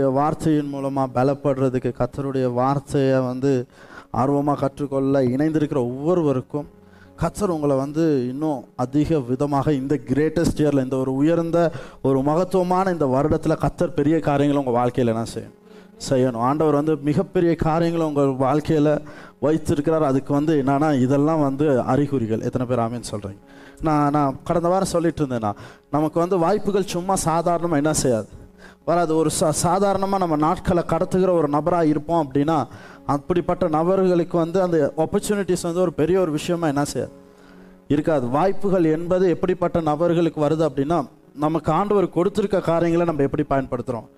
வார்த்தையின் மூலமாக பலப்படுறதுக்கு கத்தருடைய வார்த்தையை வந்து ஆர்வமாக கற்றுக்கொள்ள இணைந்திருக்கிற ஒவ்வொருவருக்கும் கத்தர் உங்களை வந்து இன்னும் அதிக விதமாக இந்த கிரேட்டஸ்ட் இயரில் இந்த ஒரு உயர்ந்த ஒரு மகத்துவமான இந்த வருடத்தில் கத்தர் பெரிய காரியங்களை உங்கள் வாழ்க்கையில் என்ன செய்யணும். செய்யணும். ஆண்டவர் வந்து மிகப்பெரிய காரியங்களை உங்கள் வாழ்க்கையில் வைத்திருக்கிறார். அதுக்கு வந்து என்னன்னா இதெல்லாம் வந்து அறிகுறிகள். எத்தனை பேர் ஆமின்னு சொல்கிறீங்க நான் நான் கடந்த வாரம் சொல்லிட்டு இருந்தேன்னா நமக்கு வந்து வாய்ப்புகள் சும்மா சாதாரணமாக என்ன செய்யாது. வராது. ஒரு சா சாதாரணமாக நம்ம நாட்களை கடத்துகிற ஒரு நபராக இருப்போம் அப்படின்னா அப்படிப்பட்ட நபர்களுக்கு வந்து அந்த ஆப்பர்ச்சுனிட்டிஸ் வந்து ஒரு பெரிய ஒரு விஷயமா என்ன செய்யாது இருக்காது. வாய்ப்புகள் என்பது எப்படிப்பட்ட நபர்களுக்கு வருது அப்படின்னா நமக்கு ஆண்டவர் கொடுத்துருக்க காரியங்களை நம்ம எப்படி பயன்படுத்துகிறோம்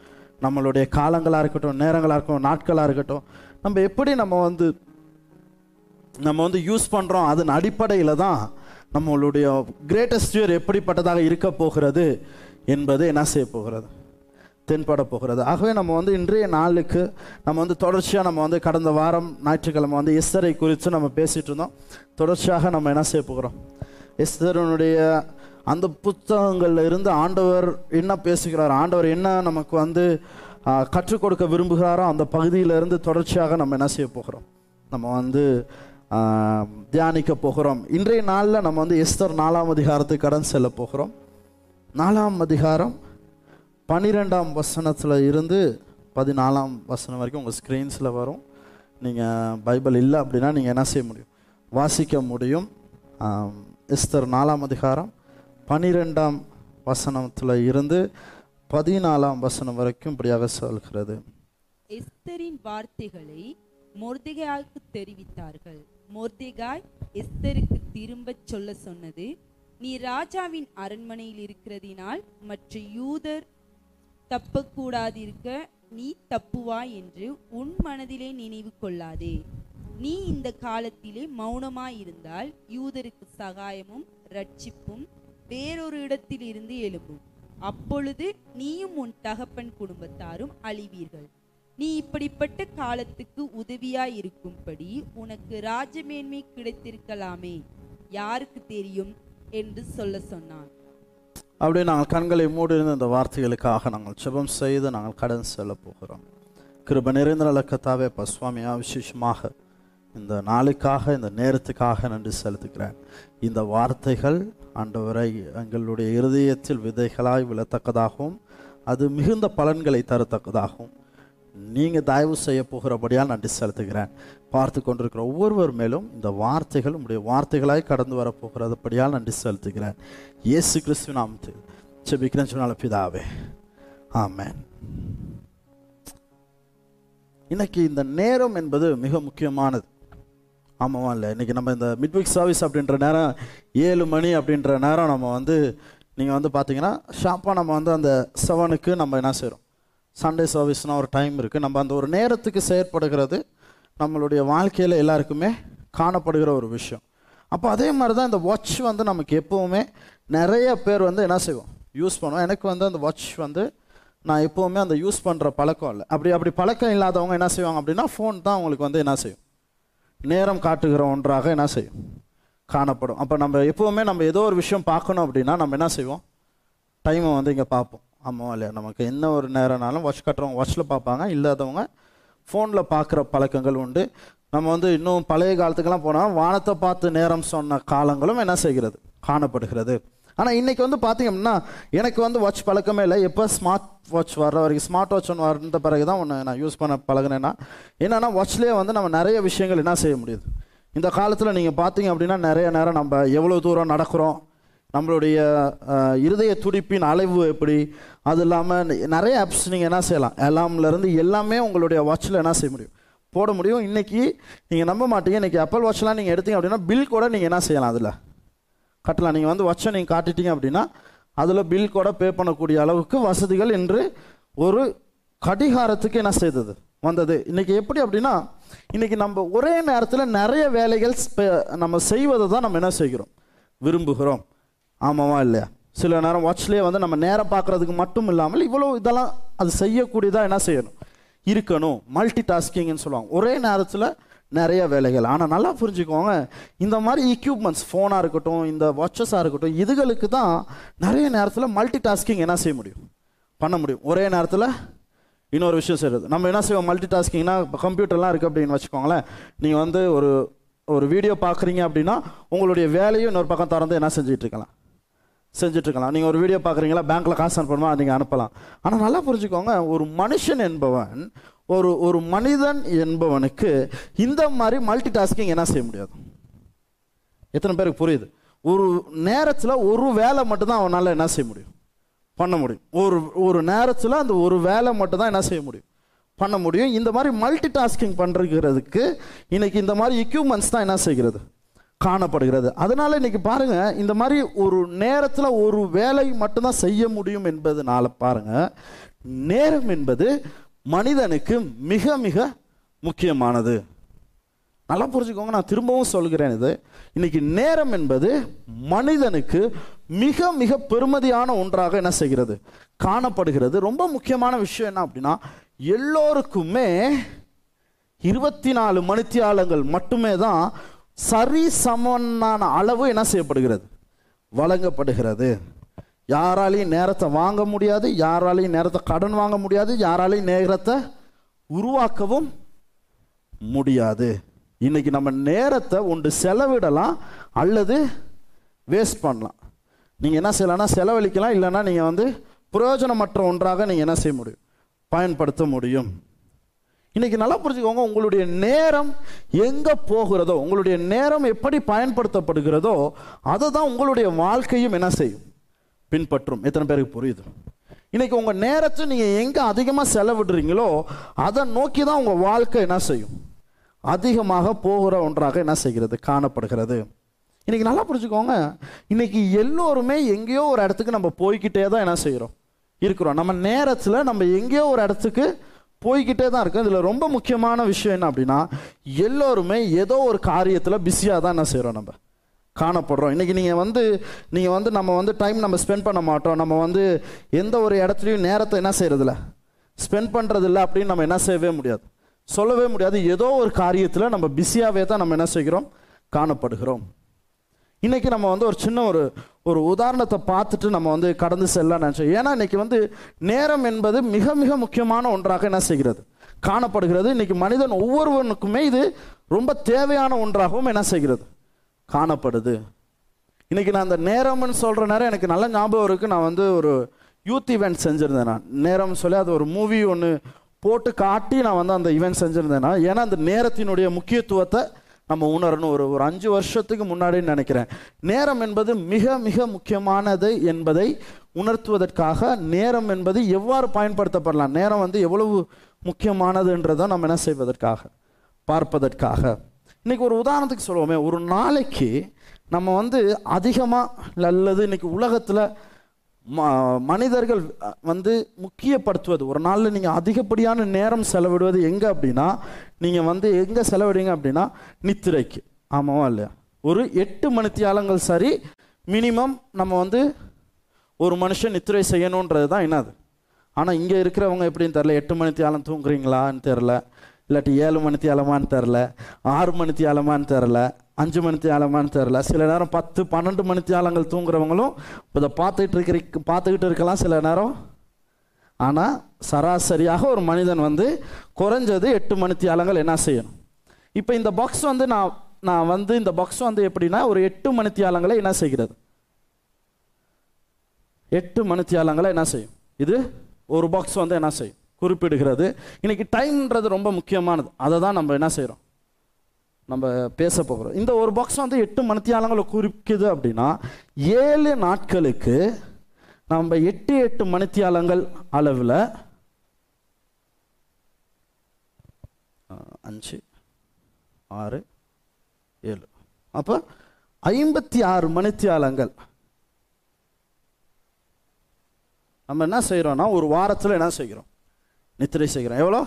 நம்மளுடைய காலங்களாக இருக்கட்டும் நேரங்களாக இருக்கட்டும் நாட்களாக இருக்கட்டும் நம்ம எப்படி நம்ம வந்து நம்ம வந்து யூஸ் பண்ணுறோம் அதன் அடிப்படையில் தான் நம்மளுடைய கிரேட்டஸ்ட் இயர் எப்படிப்பட்டதாக இருக்க போகிறது என்பது என்ன செய்ய போகிறது? தென்பட போகிறது ஆகவே நம்ம வந்து இன்றைய நாளுக்கு நம்ம வந்து தொடர்ச்சியாக நம்ம வந்து கடந்த வாரம் ஞாயிற்றுக்கிழமை வந்து எஸ்தரை குறித்து நம்ம பேசிகிட்டு இருந்தோம். தொடர்ச்சியாக நம்ம என்ன செய்ய போகிறோம்? எஸ்தரனுடைய அந்த புத்தகங்களில் இருந்து ஆண்டவர் என்ன பேசுகிறார்? ஆண்டவர் என்ன நமக்கு வந்து கற்றுக் கொடுக்க விரும்புகிறாரோ அந்த பகுதியிலிருந்து தொடர்ச்சியாக நம்ம என்ன செய்ய போகிறோம்? நம்ம வந்து தியானிக்க போகிறோம். இன்றைய நாளில் நம்ம வந்து எஸ்தர் நாலாம் அதிகாரத்துக்கு கடன் செல்ல போகிறோம். நாலாம் அதிகாரம் பன்னிரெண்டாம் வசனத்தில் இருந்து பதினாலாம் வசனம் வரைக்கும் உங்கள் ஸ்க்ரீன்ஸில் வரும். நீங்கள் பைபிள் இல்லை அப்படின்னா நீங்கள் என்ன செய்ய முடியும்? வாசிக்க முடியும். எஸ்தர் நாலாம் அதிகாரம் பன்னிரெண்டாம் வசனத்தில் இருந்து பதினாலாம் வசனம் வரைக்கும் இப்படியாக சொல்கிறது. எஸ்தரின் வார்த்தைகளை மொர்திகாய்க்கு தெரிவித்தார்கள். மொர்திகாய் எஸ்தருக்கு திரும்பச் சொல்ல சொன்னது நீ ராஜாவின் அரண்மனையில் இருக்கிறதினால் மற்ற யூதர் தப்பக்கூடாதிருக்க நீ தப்புவாய் என்று உன் மனதிலே நினைவு கொள்ளாதே. நீ இந்த காலத்திலே மௌனமாயிருந்தால் யூதருக்கு சகாயமும் ரட்சிப்பும் வேறொரு இடத்திலிருந்து எழும்பும். அப்பொழுது நீயும் உன் தகப்பன் குடும்பத்தாரும் அழிவீர்கள். நீ இப்படிப்பட்ட காலத்துக்கு உதவியாய் இருக்கும்படி உனக்கு ராஜமேன்மை கிடைத்திருக்கலாமே. யாருக்கு தெரியும்? என்று சொல்ல சொன்னான். அப்படியே நாங்கள் கண்களை மூடியிருந்த இந்த வார்த்தைகளுக்காக நாங்கள் ஜெபம் செய்து நாங்கள் கடன் செல்ல போகிறோம். கிருப நிறைந்த இப்போ சுவாமியாக விசேஷமாக இந்த நாளுக்காக இந்த நேரத்துக்காக நன்றி செலுத்துகிறேன். இந்த வார்த்தைகள் ஆண்டவரை எங்களுடைய இருதயத்தில் விதைகளாய் விழத்தக்கதாகவும் அது மிகுந்த பலன்களை தரத்தக்கதாகவும் நீங்கள் தயவு செய்ய போகிறபடியால் நன்றி செலுத்துகிறேன். பார்த்து கொண்டிருக்கிற ஒவ்வொருவர் மேலும் இந்த வார்த்தைகள் உடைய வார்த்தைகளாய் கடந்து வரப்போகிறதுபடியால் நன்றி செலுத்துகிறேன். இயேசு கிறிஸ்துவ நாம் செபிக்கிறேன் சொன்னால பிதாவே. ஆமேன். இன்னைக்கு இந்த நேரம் என்பது மிக முக்கியமானது. ஆமாவா இல்லை இன்றைக்கி நம்ம இந்த மிட்விக் சர்வீஸ் அப்படின்ற நேரம் ஏழு மணி அப்படின்ற நேரம் நம்ம வந்து நீங்கள் வந்து பார்த்தீங்கன்னா ஷாப்பாக நம்ம வந்து அந்த செவனுக்கு நம்ம என்ன செய்கிறோம் சண்டே சர்வீஸ்னால் ஒரு டைம் இருக்குது நம்ம அந்த ஒரு நேரத்துக்கு செயற்படுகிறது நம்மளுடைய வாழ்க்கையில் எல்லாருக்குமே காணப்படுகிற ஒரு விஷயம். அப்போ அதே மாதிரி தான் இந்த வாட்ச் வந்து நமக்கு எப்போவுமே நிறைய பேர் வந்து என்ன செய்வோம்? யூஸ் பண்ணுவோம். எனக்கு வந்து அந்த வாட்ச் வந்து நான் எப்போவுமே அந்த யூஸ் பண்ணுற பழக்கம் இல்லை. அப்படி அப்படி பழக்கம் இல்லாதவங்க என்ன செய்வாங்க அப்படின்னா ஃபோன் தான் அவங்களுக்கு வந்து என்ன செய்யும்? நேரம் காட்டுகிற ஒன்றாக என்ன செய்யும்? காணப்படும். அப்போ நம்ம எப்போவுமே நம்ம ஏதோ ஒரு விஷயம் பார்க்கணும் அப்படின்னா நம்ம என்ன செய்வோம்? டைமை வந்து இங்கே பார்ப்போம். ஆமாம் இல்லையா? நமக்கு என்ன ஒரு நேரம்னாலும் வாட்ச் கட்டுறவங்க வாட்ச்சில் பார்ப்பாங்க. இல்லாதவங்க ஃபோனில் பார்க்குற பழக்கங்கள் உண்டு. நம்ம வந்து இன்னும் பழைய காலத்துக்கெல்லாம் போனால் வானத்தை பார்த்து நேரம் சொன்ன காலங்களும் என்ன செய்கிறது? காணப்படுகிறது. ஆனால் இன்னைக்கு வந்து பார்த்தீங்க அப்படின்னா எனக்கு வந்து வாட்ச் பழக்கமே இல்லை. எப்போ ஸ்மார்ட் வாட்ச் வர்ற வரைக்கும் ஸ்மார்ட் வாட்ச் ஒன்று வந்த பிறகு தான் ஒன்று நான் யூஸ் பண்ண பழகினேன்னா என்னென்னா வாட்ச்லேயே வந்து நம்ம நிறைய விஷயங்கள் என்ன செய்ய முடியுது? இந்த காலத்தில் நீங்கள் பார்த்தீங்க அப்படின்னா நிறைய நேரம் நம்ம எவ்வளோ தூரம் நடக்கிறோம்? நம்மளுடைய இருதய துடிப்பின் அளவு எப்படி? அது இல்லாமல் நிறைய ஆப்ஸ் நீங்கள் என்ன செய்யலாம்? எல்லாம்லேருந்து எல்லாமே உங்களுடைய வாட்சில் என்ன செய்ய முடியும்? போட முடியும். இன்றைக்கி நீங்கள் நம்ப மாட்டீங்க. இன்னைக்கு அப்பல் வாட்ச்லாம் நீங்கள் எடுத்தீங்க அப்படின்னா பில் கூட நீங்கள் என்ன செய்யலாம் அதில்? கட்டலாம். நீங்கள் வந்து வாட்சை நீங்கள் காட்டிட்டீங்க அப்படின்னா அதில் பில் கூட பே பண்ணக்கூடிய அளவுக்கு வசதிகள் இன்று ஒரு கடிகாரத்துக்கு என்ன செய்தது? வந்தது. இன்றைக்கி எப்படி அப்படின்னா இன்றைக்கி நம்ம ஒரே நேரத்தில் நிறைய வேலைகள் ஸ்பெ- நம்ம செய்வதை தான் நம்ம என்ன செய்கிறோம்? விரும்புகிறோம். ஆமாவா இல்லையா? சில நேரம் வாட்ச்லேயே வந்து நம்ம நேரம் பார்க்கறதுக்கு மட்டும் இல்லாமல் இவ்வளோ இதெல்லாம் அது செய்யக்கூடியதாக என்ன செய்யணும்? இருக்கணும். மல்டி டாஸ்கிங்னு சொல்லுவாங்க. ஒரே நேரத்தில் நிறைய வேலைகள். ஆனால் நல்லா புரிஞ்சுக்கோங்க. இந்த மாதிரி எக்யூப்மெண்ட்ஸ் ஃபோனாக இருக்கட்டும் இந்த வாட்சஸாக இருக்கட்டும் இதுகளுக்கு தான் நிறைய நேரத்தில் மல்டி டாஸ்கிங் என்ன செய்ய முடியும்? பண்ண முடியும். ஒரே நேரத்தில் இன்னொரு விஷயம் செய்கிறது நம்ம என்ன செய்வோம்? மல்டி டாஸ்கிங்னா இப்போ கம்ப்யூட்டர்லாம் இருக்குது அப்படின்னு வச்சுக்கோங்களேன். நீங்கள் வந்து ஒரு ஒரு வீடியோ பார்க்குறீங்க அப்படின்னா உங்களுடைய வேலையும் இன்னொரு பக்கம் திறந்து என்ன செஞ்சுட்டு இருக்கலாம்? செஞ்சிட்ருக்கலாம். நீங்கள் ஒரு வீடியோ பார்க்குறீங்களா பேங்க்கில் காசு அனுப்பணுமா நீங்கள் அனுப்பலாம். ஆனால் நல்லா புரிஞ்சுக்கோங்க ஒரு மனுஷன் என்பவன் ஒரு ஒரு மனிதன் என்பவனுக்கு இந்த மாதிரி மல்டி டாஸ்கிங் என்ன செய்ய முடியாது? எத்தனை பேருக்கு புரியுது? ஒரு நேரத்தில் ஒரு வேலை மட்டும்தான் அவனால் என்ன செய்ய முடியும்? பண்ண முடியும். ஒரு ஒரு நேரத்தில் அந்த ஒரு வேலை மட்டும்தான் என்ன செய்ய முடியும்? பண்ண முடியும். இந்த மாதிரி மல்டி டாஸ்கிங் பண்ணுறதுக்கு இன்னைக்கு இந்த மாதிரி எக்யூப்மெண்ட்ஸ் தான் என்ன செய்கிறது? காணப்படுகிறது. அதனால இன்னைக்கு பாருங்க இந்த மாதிரி ஒரு நேரத்தில் ஒரு வேலை மட்டும்தான் செய்ய முடியும் என்பதுனால பாருங்க நேரம் என்பது மனிதனுக்கு மிக மிக முக்கியமானது. நல்லா புரிஞ்சுக்கோங்க நான் திரும்பவும் சொல்கிறேன் இது. இன்னைக்கு நேரம் என்பது மனிதனுக்கு மிக மிக பெருமதியான ஒன்றாக என்ன செய்கிறது? காணப்படுகிறது. ரொம்ப முக்கியமான விஷயம் என்ன அப்படின்னா எல்லோருக்குமே இருபத்தி நாலு மணித்தியாலங்கள் மட்டுமே தான் சரி சமனான அளவு என்ன செய்யப்படுகிறது? வழங்கப்படுகிறது. யாராலையும் நேரத்தை வாங்க முடியாது யாராலையும் நேரத்தை கடன் வாங்க முடியாது யாராலையும் நேரத்தை உருவாக்கவும் முடியாது. இன்னைக்கு நம்ம நேரத்தை ஒன்று செலவிடலாம் அல்லது வேஸ்ட் பண்ணலாம். நீங்கள் என்ன செய்யலாம்னா செலவழிக்கலாம் இல்லைன்னா நீங்கள் வந்து பிரயோஜனமற்ற ஒன்றாக நீங்கள் என்ன செய்ய முடியும்? பயன்படுத்த முடியும். இன்னைக்கு நல்லா புரிஞ்சுக்கோங்க உங்களுடைய நேரம் எங்க போகிறதோ உங்களுடைய நேரம் எப்படி பயன்படுத்தப்படுகிறதோ அதை தான் உங்களுடைய வாழ்க்கையும் என்ன செய்யும்? பின்பற்றும். எத்தனை பேருக்கு புரியுது? இன்னைக்கு உங்க நேரத்தை நீங்க எங்க அதிகமாக செலவிடுறீங்களோ அதை நோக்கி தான் உங்க வாழ்க்கை என்ன செய்யும்? அதிகமாக போகிற ஒன்றாக என்ன செய்கிறது? காணப்படுகிறது. இன்னைக்கு நல்லா புரிஞ்சுக்கோங்க இன்னைக்கு எல்லோருமே எங்கேயோ ஒரு இடத்துக்கு நம்ம போய்கிட்டே தான் என்ன செய்கிறோம் இருக்கிறோம். நம்ம நேரத்தில் நம்ம எங்கேயோ ஒரு இடத்துக்கு போய்கிட்டே தான் இருக்கோம் இதில் ரொம்ப முக்கியமான விஷயம் என்ன அப்படின்னா எல்லோருமே ஏதோ ஒரு காரியத்தில் பிஸியாக தான் என்ன செய்கிறோம் நம்ம. காணப்படுறோம். இன்றைக்கி நீங்கள் வந்து நீங்கள் வந்து நம்ம வந்து டைம் நம்ம ஸ்பெண்ட் பண்ண மாட்டோம். நம்ம வந்து எந்த ஒரு இடத்துலையும் நேரத்தை என்ன செய்கிறதில்ல ஸ்பெண்ட் பண்ணுறதில்ல அப்படின்னு நம்ம என்ன செய்யவே முடியாது. சொல்லவே முடியாது. ஏதோ ஒரு காரியத்தில் நம்ம பிஸியாகவே தான் நம்ம என்ன செய்கிறோம்? காணப்படுகிறோம். இன்னைக்கு நம்ம வந்து ஒரு சின்ன ஒரு ஒரு உதாரணத்தை பார்த்துட்டு நம்ம வந்து கடந்து செல்ல நினச்சோம். ஏன்னா இன்னைக்கு வந்து நேரம் என்பது மிக மிக முக்கியமான ஒன்றாக என்ன செய்கிறது? காணப்படுகிறது. இன்னைக்கு மனிதன் ஒவ்வொருவனுக்குமே இது ரொம்ப தேவையான ஒன்றாகவும் என்ன செய்கிறது? காணப்படுது. இன்னைக்கு நான் அந்த நேரம்னு சொல்கிற நேரம் எனக்கு நல்ல ஞாபகம் இருக்குது நான் வந்து ஒரு யூத் ஈவெண்ட் செஞ்சுருந்தேன் நான். நேரம்னு சொல்லி அது ஒரு மூவி ஒன்று போட்டு காட்டி நான் வந்து அந்த ஈவெண்ட் செஞ்சுருந்தேன்னா ஏன்னா அந்த நேரத்தினுடைய முக்கியத்துவத்தை நம்ம உணரணும். ஒரு ஒரு அஞ்சு வருஷத்துக்கு முன்னாடின்னு நினைக்கிறேன். நேரம் என்பது மிக மிக முக்கியமானது என்பதை உணர்த்துவதற்காக நேரம் என்பது எவ்வாறு பயன்படுத்தப்படலாம்? நேரம் வந்து எவ்வளவு முக்கியமானதுன்றதை நம்ம என்ன செய்வதற்காக? பார்ப்பதற்காக. இன்னைக்கு ஒரு உதாரணத்துக்கு சொல்லுவோமே. ஒரு நாளைக்கு நம்ம வந்து அதிகமாக அல்லது இன்னைக்கு உலகத்தில் மனிதர்கள் வந்து முக்கியப்படுத்துவது. ஒரு நாளில் நீங்கள் அதிகப்படியான நேரம் செலவிடுவது எங்கே அப்படின்னா நீங்கள் வந்து எங்கே செலவிடுங்க அப்படின்னா நித்திரைக்கு. ஆமாவா இல்லையா? ஒரு எட்டு மணித்தியாலங்கள் சரி மினிமம் நம்ம வந்து ஒரு மனுஷன் நித்திரை செய்யணுன்றது தான் என்னது? ஆனால் இங்கே இருக்கிறவங்க எப்படின்னு தெரில எட்டு மணித்தியாலம் தூங்குறீங்களான்னு தெரில இல்லாட்டி ஏழு மணித்தியாலமான்னு தெரில ஆறு மணித்தியாலமான்னு தெரில அஞ்சு மணித்தியாலமான்னு தெரில. சில நேரம் பத்து பன்னெண்டு மணித்தியாலங்கள் தூங்குறவங்களும் இதை பார்த்துக்கிட்டு இருக்கிற பார்த்துக்கிட்டு இருக்கலாம் சில நேரம். ஆனால் சராசரியாக ஒரு மனிதன் வந்து குறைஞ்சது எட்டு மணித்தியாலங்கள் என்ன செய்யணும்? இப்போ இந்த பாக்ஸ் வந்து நான் நான் வந்து இந்த பாக்ஸ் வந்து எப்படின்னா ஒரு எட்டு மணித்தியாலங்களை என்ன செய்கிறது? எட்டு மணித்தியாலங்களை என்ன செய்யும்? இது ஒரு பாக்ஸ் வந்து என்ன செய்யும்? குறிப்பிடுகிறது. இன்றைக்கி டைம்ன்றது ரொம்ப முக்கியமானது. அதை தான் நம்ம என்ன செய்கிறோம் நம்ம பேச போகிறோம் இந்த ஒரு பாக்ஸ் வந்து எட்டு மணித்தியாலங்களை குறிக்குது அப்படின்னா ஏழு நாட்களுக்கு நம்ம எட்டு எட்டு மணித்தியாலங்கள் அளவில் அஞ்சு ஆறு ஏழு. அப்போ ஐம்பத்தி ஆறு மணித்தியாலங்கள். நம்ம என்ன செய்கிறோன்னா ஒரு வாரத்தில் என்ன செய்கிறோம் நித்திரை செய்கிறோம் எவ்வளோ?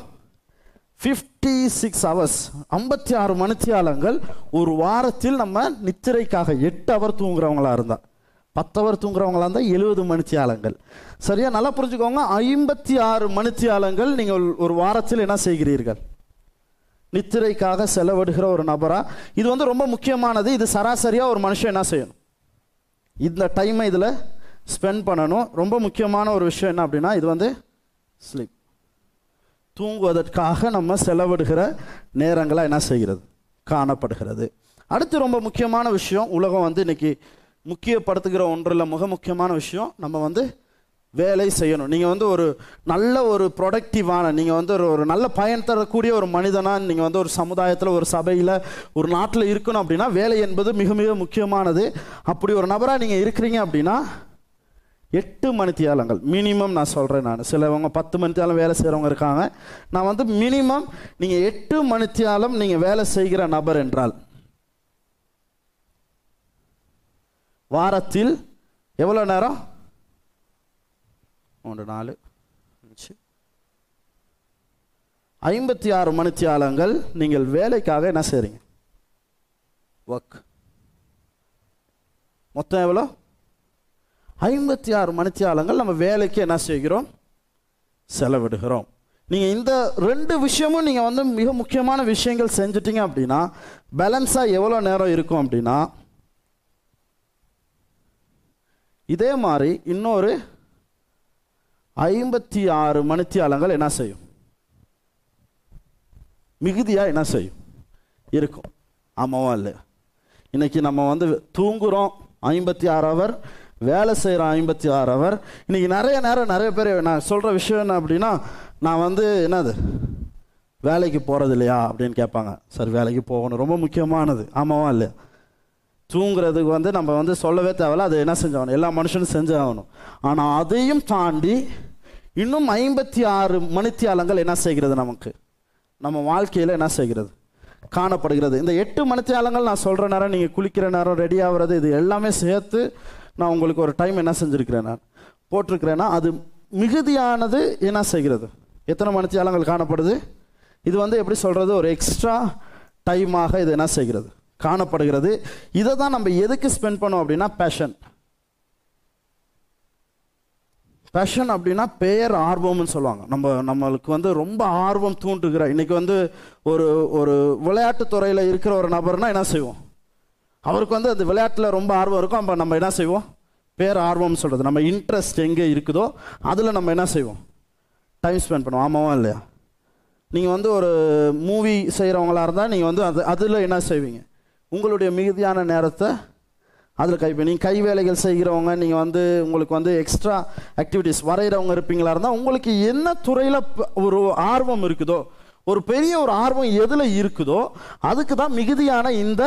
ஃபிஃப்டி சிக்ஸ் ஹவர்ஸ் ஐம்பத்தி ஆறு மணித்தியாலங்கள் ஒரு வாரத்தில் நம்ம நித்திரைக்காக எட்டு அவர் தூங்குறவங்களா இருந்தால் பத்து அவர் தூங்குறவங்களா இருந்தால் எழுபது மணித்தியாலங்கள். சரியா? நல்லா புரிஞ்சுக்கோங்க. ஐம்பத்தி ஆறு மணித்தியாலங்கள் நீங்கள் ஒரு வாரத்தில் என்ன செய்கிறீர்கள்? நித்திரைக்காக செலவிடுகிற ஒரு நபரா? இது வந்து ரொம்ப முக்கியமானது. இது சராசரியாக ஒரு மனுஷன் என்ன செய்யணும்? இந்த டைமை இதில் ஸ்பெண்ட் பண்ணணும். ரொம்ப முக்கியமான ஒரு விஷயம் என்ன அப்படின்னா இது வந்து ஸ்லீப் தூங்குவதற்காக நம்ம செலவிடுகிற நேரங்களாக என்ன செய்கிறது? காணப்படுகிறது. அடுத்து ரொம்ப முக்கியமான விஷயம் உலகம் வந்து இன்னைக்கு முக்கியப்படுத்துகிற ஒன்றில் மிக முக்கியமான விஷயம் நம்ம வந்து வேலை செய்யணும். நீங்கள் வந்து ஒரு நல்ல ஒரு ப்ரொடக்டிவான நீங்கள் வந்து ஒரு ஒரு நல்ல பயன் தரக்கூடிய ஒரு மனிதனாக நீங்கள் வந்து ஒரு சமுதாயத்தில் ஒரு சபையில் ஒரு நாட்டில் இருக்கணும் அப்படின்னா வேலை என்பது மிக மிக முக்கியமானது. அப்படி ஒரு நபராக நீங்கள் இருக்கிறீங்க அப்படின்னா எட்டு மணித்தியாலங்கள். மினிமம் நான் சொல்கிறேன் நான். சிலவங்க பத்து மணித்தியாலம் வேலை செய்கிறவங்க இருக்காங்க. நான் வந்து மினிமம் நீங்கள் எட்டு மணித்தியாலம் நீங்கள் வேலை செய்கிற நபர் என்றால் வாரத்தில் எவ்வளோ நேரம்? மூன்று நாலு அஞ்சு. ஐம்பத்தி ஆறு மணித்தியாலங்கள் நீங்கள் வேலைக்காக என்ன செய்கிறீங்க ஒர்க் மொத்தம் எவ்வளோ ஐம்பத்தி ஆறு மணித்தியாலங்கள் நம்ம வேலைக்கு என்ன செய்கிறோம்? செலவிடுகிறோம். நீங்கள் இந்த ரெண்டு விஷயமும் நீங்கள் வந்து மிக முக்கியமான விஷயங்கள் செஞ்சிட்டிங்க அப்படின்னா பேலன்ஸாக எவ்வளோ நேரம் இருக்கும் அப்படின்னா இதே மாதிரி இன்னொரு ஐம்பத்தி ஆறு மணித்தியாலங்கள் என்ன செய்யும்? மிகுதியாக என்ன செய்யும்? இருக்கும். ஆமாவா இல்லையா? இன்னைக்கு நம்ம வந்து தூங்குறோம் ஐம்பத்தி ஆறு அவர் வேலை செய்கிற ஐம்பத்தி ஆறு அவர் இன்றைக்கி நிறைய நேரம் நிறைய பேர் நான் சொல்கிற விஷயம் என்ன அப்படின்னா நான் வந்து என்னது? வேலைக்கு போகிறது இல்லையா அப்படின்னு கேட்பாங்க. சார் வேலைக்கு போகணும். ரொம்ப முக்கியமானது. ஆமாவா இல்லையா? தூங்குறதுக்கு வந்து நம்ம வந்து சொல்லவே தேவையில்ல. அது என்ன செஞ்சாகணும்? எல்லா மனுஷனும் செஞ்சாகணும் ஆனால் அதையும் தாண்டி இன்னும் ஐம்பத்தி ஆறு மணித்தியாலங்கள் என்ன செய்கிறது நமக்கு? நம்ம வாழ்க்கையில் என்ன செய்கிறது? காணப்படுகிறது. இந்த எட்டு மணித்தியாலங்கள் நான் சொல்கிற நேரம் நீங்கள் குளிக்கிற நேரம் ரெடி ஆகிறது இது எல்லாமே சேர்த்து நான் உங்களுக்கு ஒரு டைம் என்ன செஞ்சுருக்கிறேன் நான்? போட்டிருக்கிறேன்னா அது மிகுதியானது என்ன செய்கிறது? எத்தனை மணித்தியாலங்கள் காணப்படுது? இது வந்து எப்படி சொல்கிறது ஒரு எக்ஸ்ட்ரா டைமாக இது என்ன செய்கிறது? காணப்படுகிறது. இதை தான் நம்ம எதுக்கு ஸ்பெண்ட் பண்ணோம் அப்படின்னா பேஷன் பேஷன் அப்படின்னா பெயர் ஆர்வம்னு சொல்லுவாங்க. நம்ம நம்மளுக்கு வந்து ரொம்ப ஆர்வம் தூண்டுகிற இன்னைக்கு வந்து ஒரு ஒரு விளையாட்டுத்துறையில் இருக்கிற ஒரு நபர்னா என்ன செய்வோம்? அவருக்கு வந்து அந்த விளையாட்டில் ரொம்ப ஆர்வம் இருக்கும். அப்போ நம்ம என்ன செய்வோம்? பேர் ஆர்வம்னு சொல்கிறது நம்ம இன்ட்ரெஸ்ட் எங்கே இருக்குதோ அதில் நம்ம என்ன செய்வோம்? டைம் ஸ்பெண்ட் பண்ணுவோம். ஆமாவா இல்லையா? நீங்கள் வந்து ஒரு மூவி செய்கிறவங்களா இருந்தால் நீங்கள் வந்து அது அதில் என்ன செய்வீங்க? உங்களுடைய மிகுதியான நேரத்தை அதில் கை நீங்கள் கை வேலைகள் செய்கிறவங்க நீங்கள் வந்து உங்களுக்கு வந்து எக்ஸ்ட்ரா ஆக்டிவிட்டீஸ் வரைகிறவங்க இருப்பீங்களா இருந்தால் உங்களுக்கு என்ன துறையில் ஒரு ஆர்வம் இருக்குதோ ஒரு பெரிய ஒரு ஆர்வம் எதில் இருக்குதோ அதுக்கு தான் மிகுதியான இந்த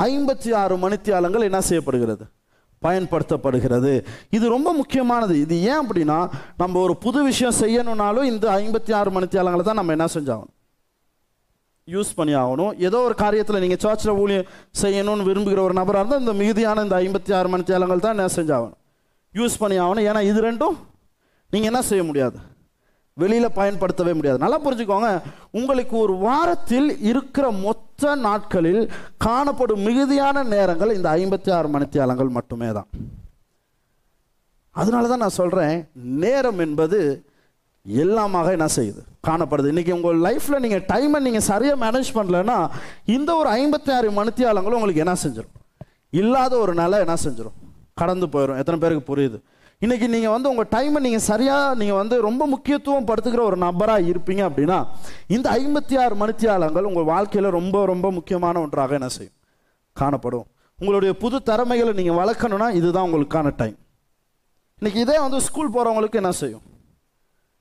ஐம்பத்தி ஆறு மணித்தியாலங்கள் என்ன செய்யப்படுகிறது? பயன்படுத்தப்படுகிறது. இது ரொம்ப முக்கியமானது. இது ஏன் அப்படின்னா நம்ம ஒரு புது விஷயம் செய்யணும்னாலும் இந்த ஐம்பத்தி ஆறு மணித்தியாலங்களை தான் நம்ம என்ன செஞ்சாகணும்? யூஸ் பண்ணி ஆகணும். ஏதோ ஒரு காரியத்தில் நீங்கள் சர்ச்சில் ஊழியம் செய்யணும்னு விரும்புகிற ஒரு நபராக இருந்தால் இந்த மிகுதியான இந்த ஐம்பத்தி ஆறு மணித்தியாலங்கள் தான் என்ன செஞ்சாகணும்? யூஸ் பண்ணி ஆகணும். ஏன்னா இது ரெண்டும் நீங்கள் என்ன செய்ய முடியாது. வெளியில் பயன்படுத்தவே முடியாது. நல்லா புரிஞ்சுக்கோங்க. உங்களுக்கு ஒரு வாரத்தில் இருக்கிற மொத்த நாட்களில் காணப்படும் மிகுதியான நேரங்கள் இந்த ஐம்பத்தி ஆறு மணித்தியாலங்கள் மட்டுமே தான். அதனால தான் நான் சொல்கிறேன் நேரம் என்பது எல்லாமாக என்ன செய்யுது? காணப்படுது. இன்றைக்கி உங்கள் லைஃப்பில் நீங்கள் டைமை நீங்கள் சரியாக மேனேஜ் பண்ணலன்னா இந்த ஒரு ஐம்பத்தி ஆறு மணித்தியாலங்களும் உங்களுக்கு என்ன செஞ்சிடும் இல்லாத ஒரு நிலை என்ன செஞ்சிடும் கடந்து போயிடும் எத்தனை பேருக்கு புரியுது? இன்றைக்கி நீங்கள் வந்து உங்கள் டைமை நீங்கள் சரியாக நீங்கள் வந்து ரொம்ப முக்கியத்துவம் படுத்துக்கிற ஒரு நபராக இருப்பீங்க அப்படின்னா இந்த ஐம்பத்தி ஆறு மணித்தியாலங்கள் உங்கள் வாழ்க்கையில் ரொம்ப ரொம்ப முக்கியமான ஒன்றாக என்ன செய்யும்? காணப்படும். உங்களுடைய புது திறமைகளை நீங்கள் வளர்க்கணும்னா இதுதான் உங்களுக்கான டைம் இன்னைக்கு இதே வந்து ஸ்கூல் போகிறவங்களுக்கு என்ன செய்யும்?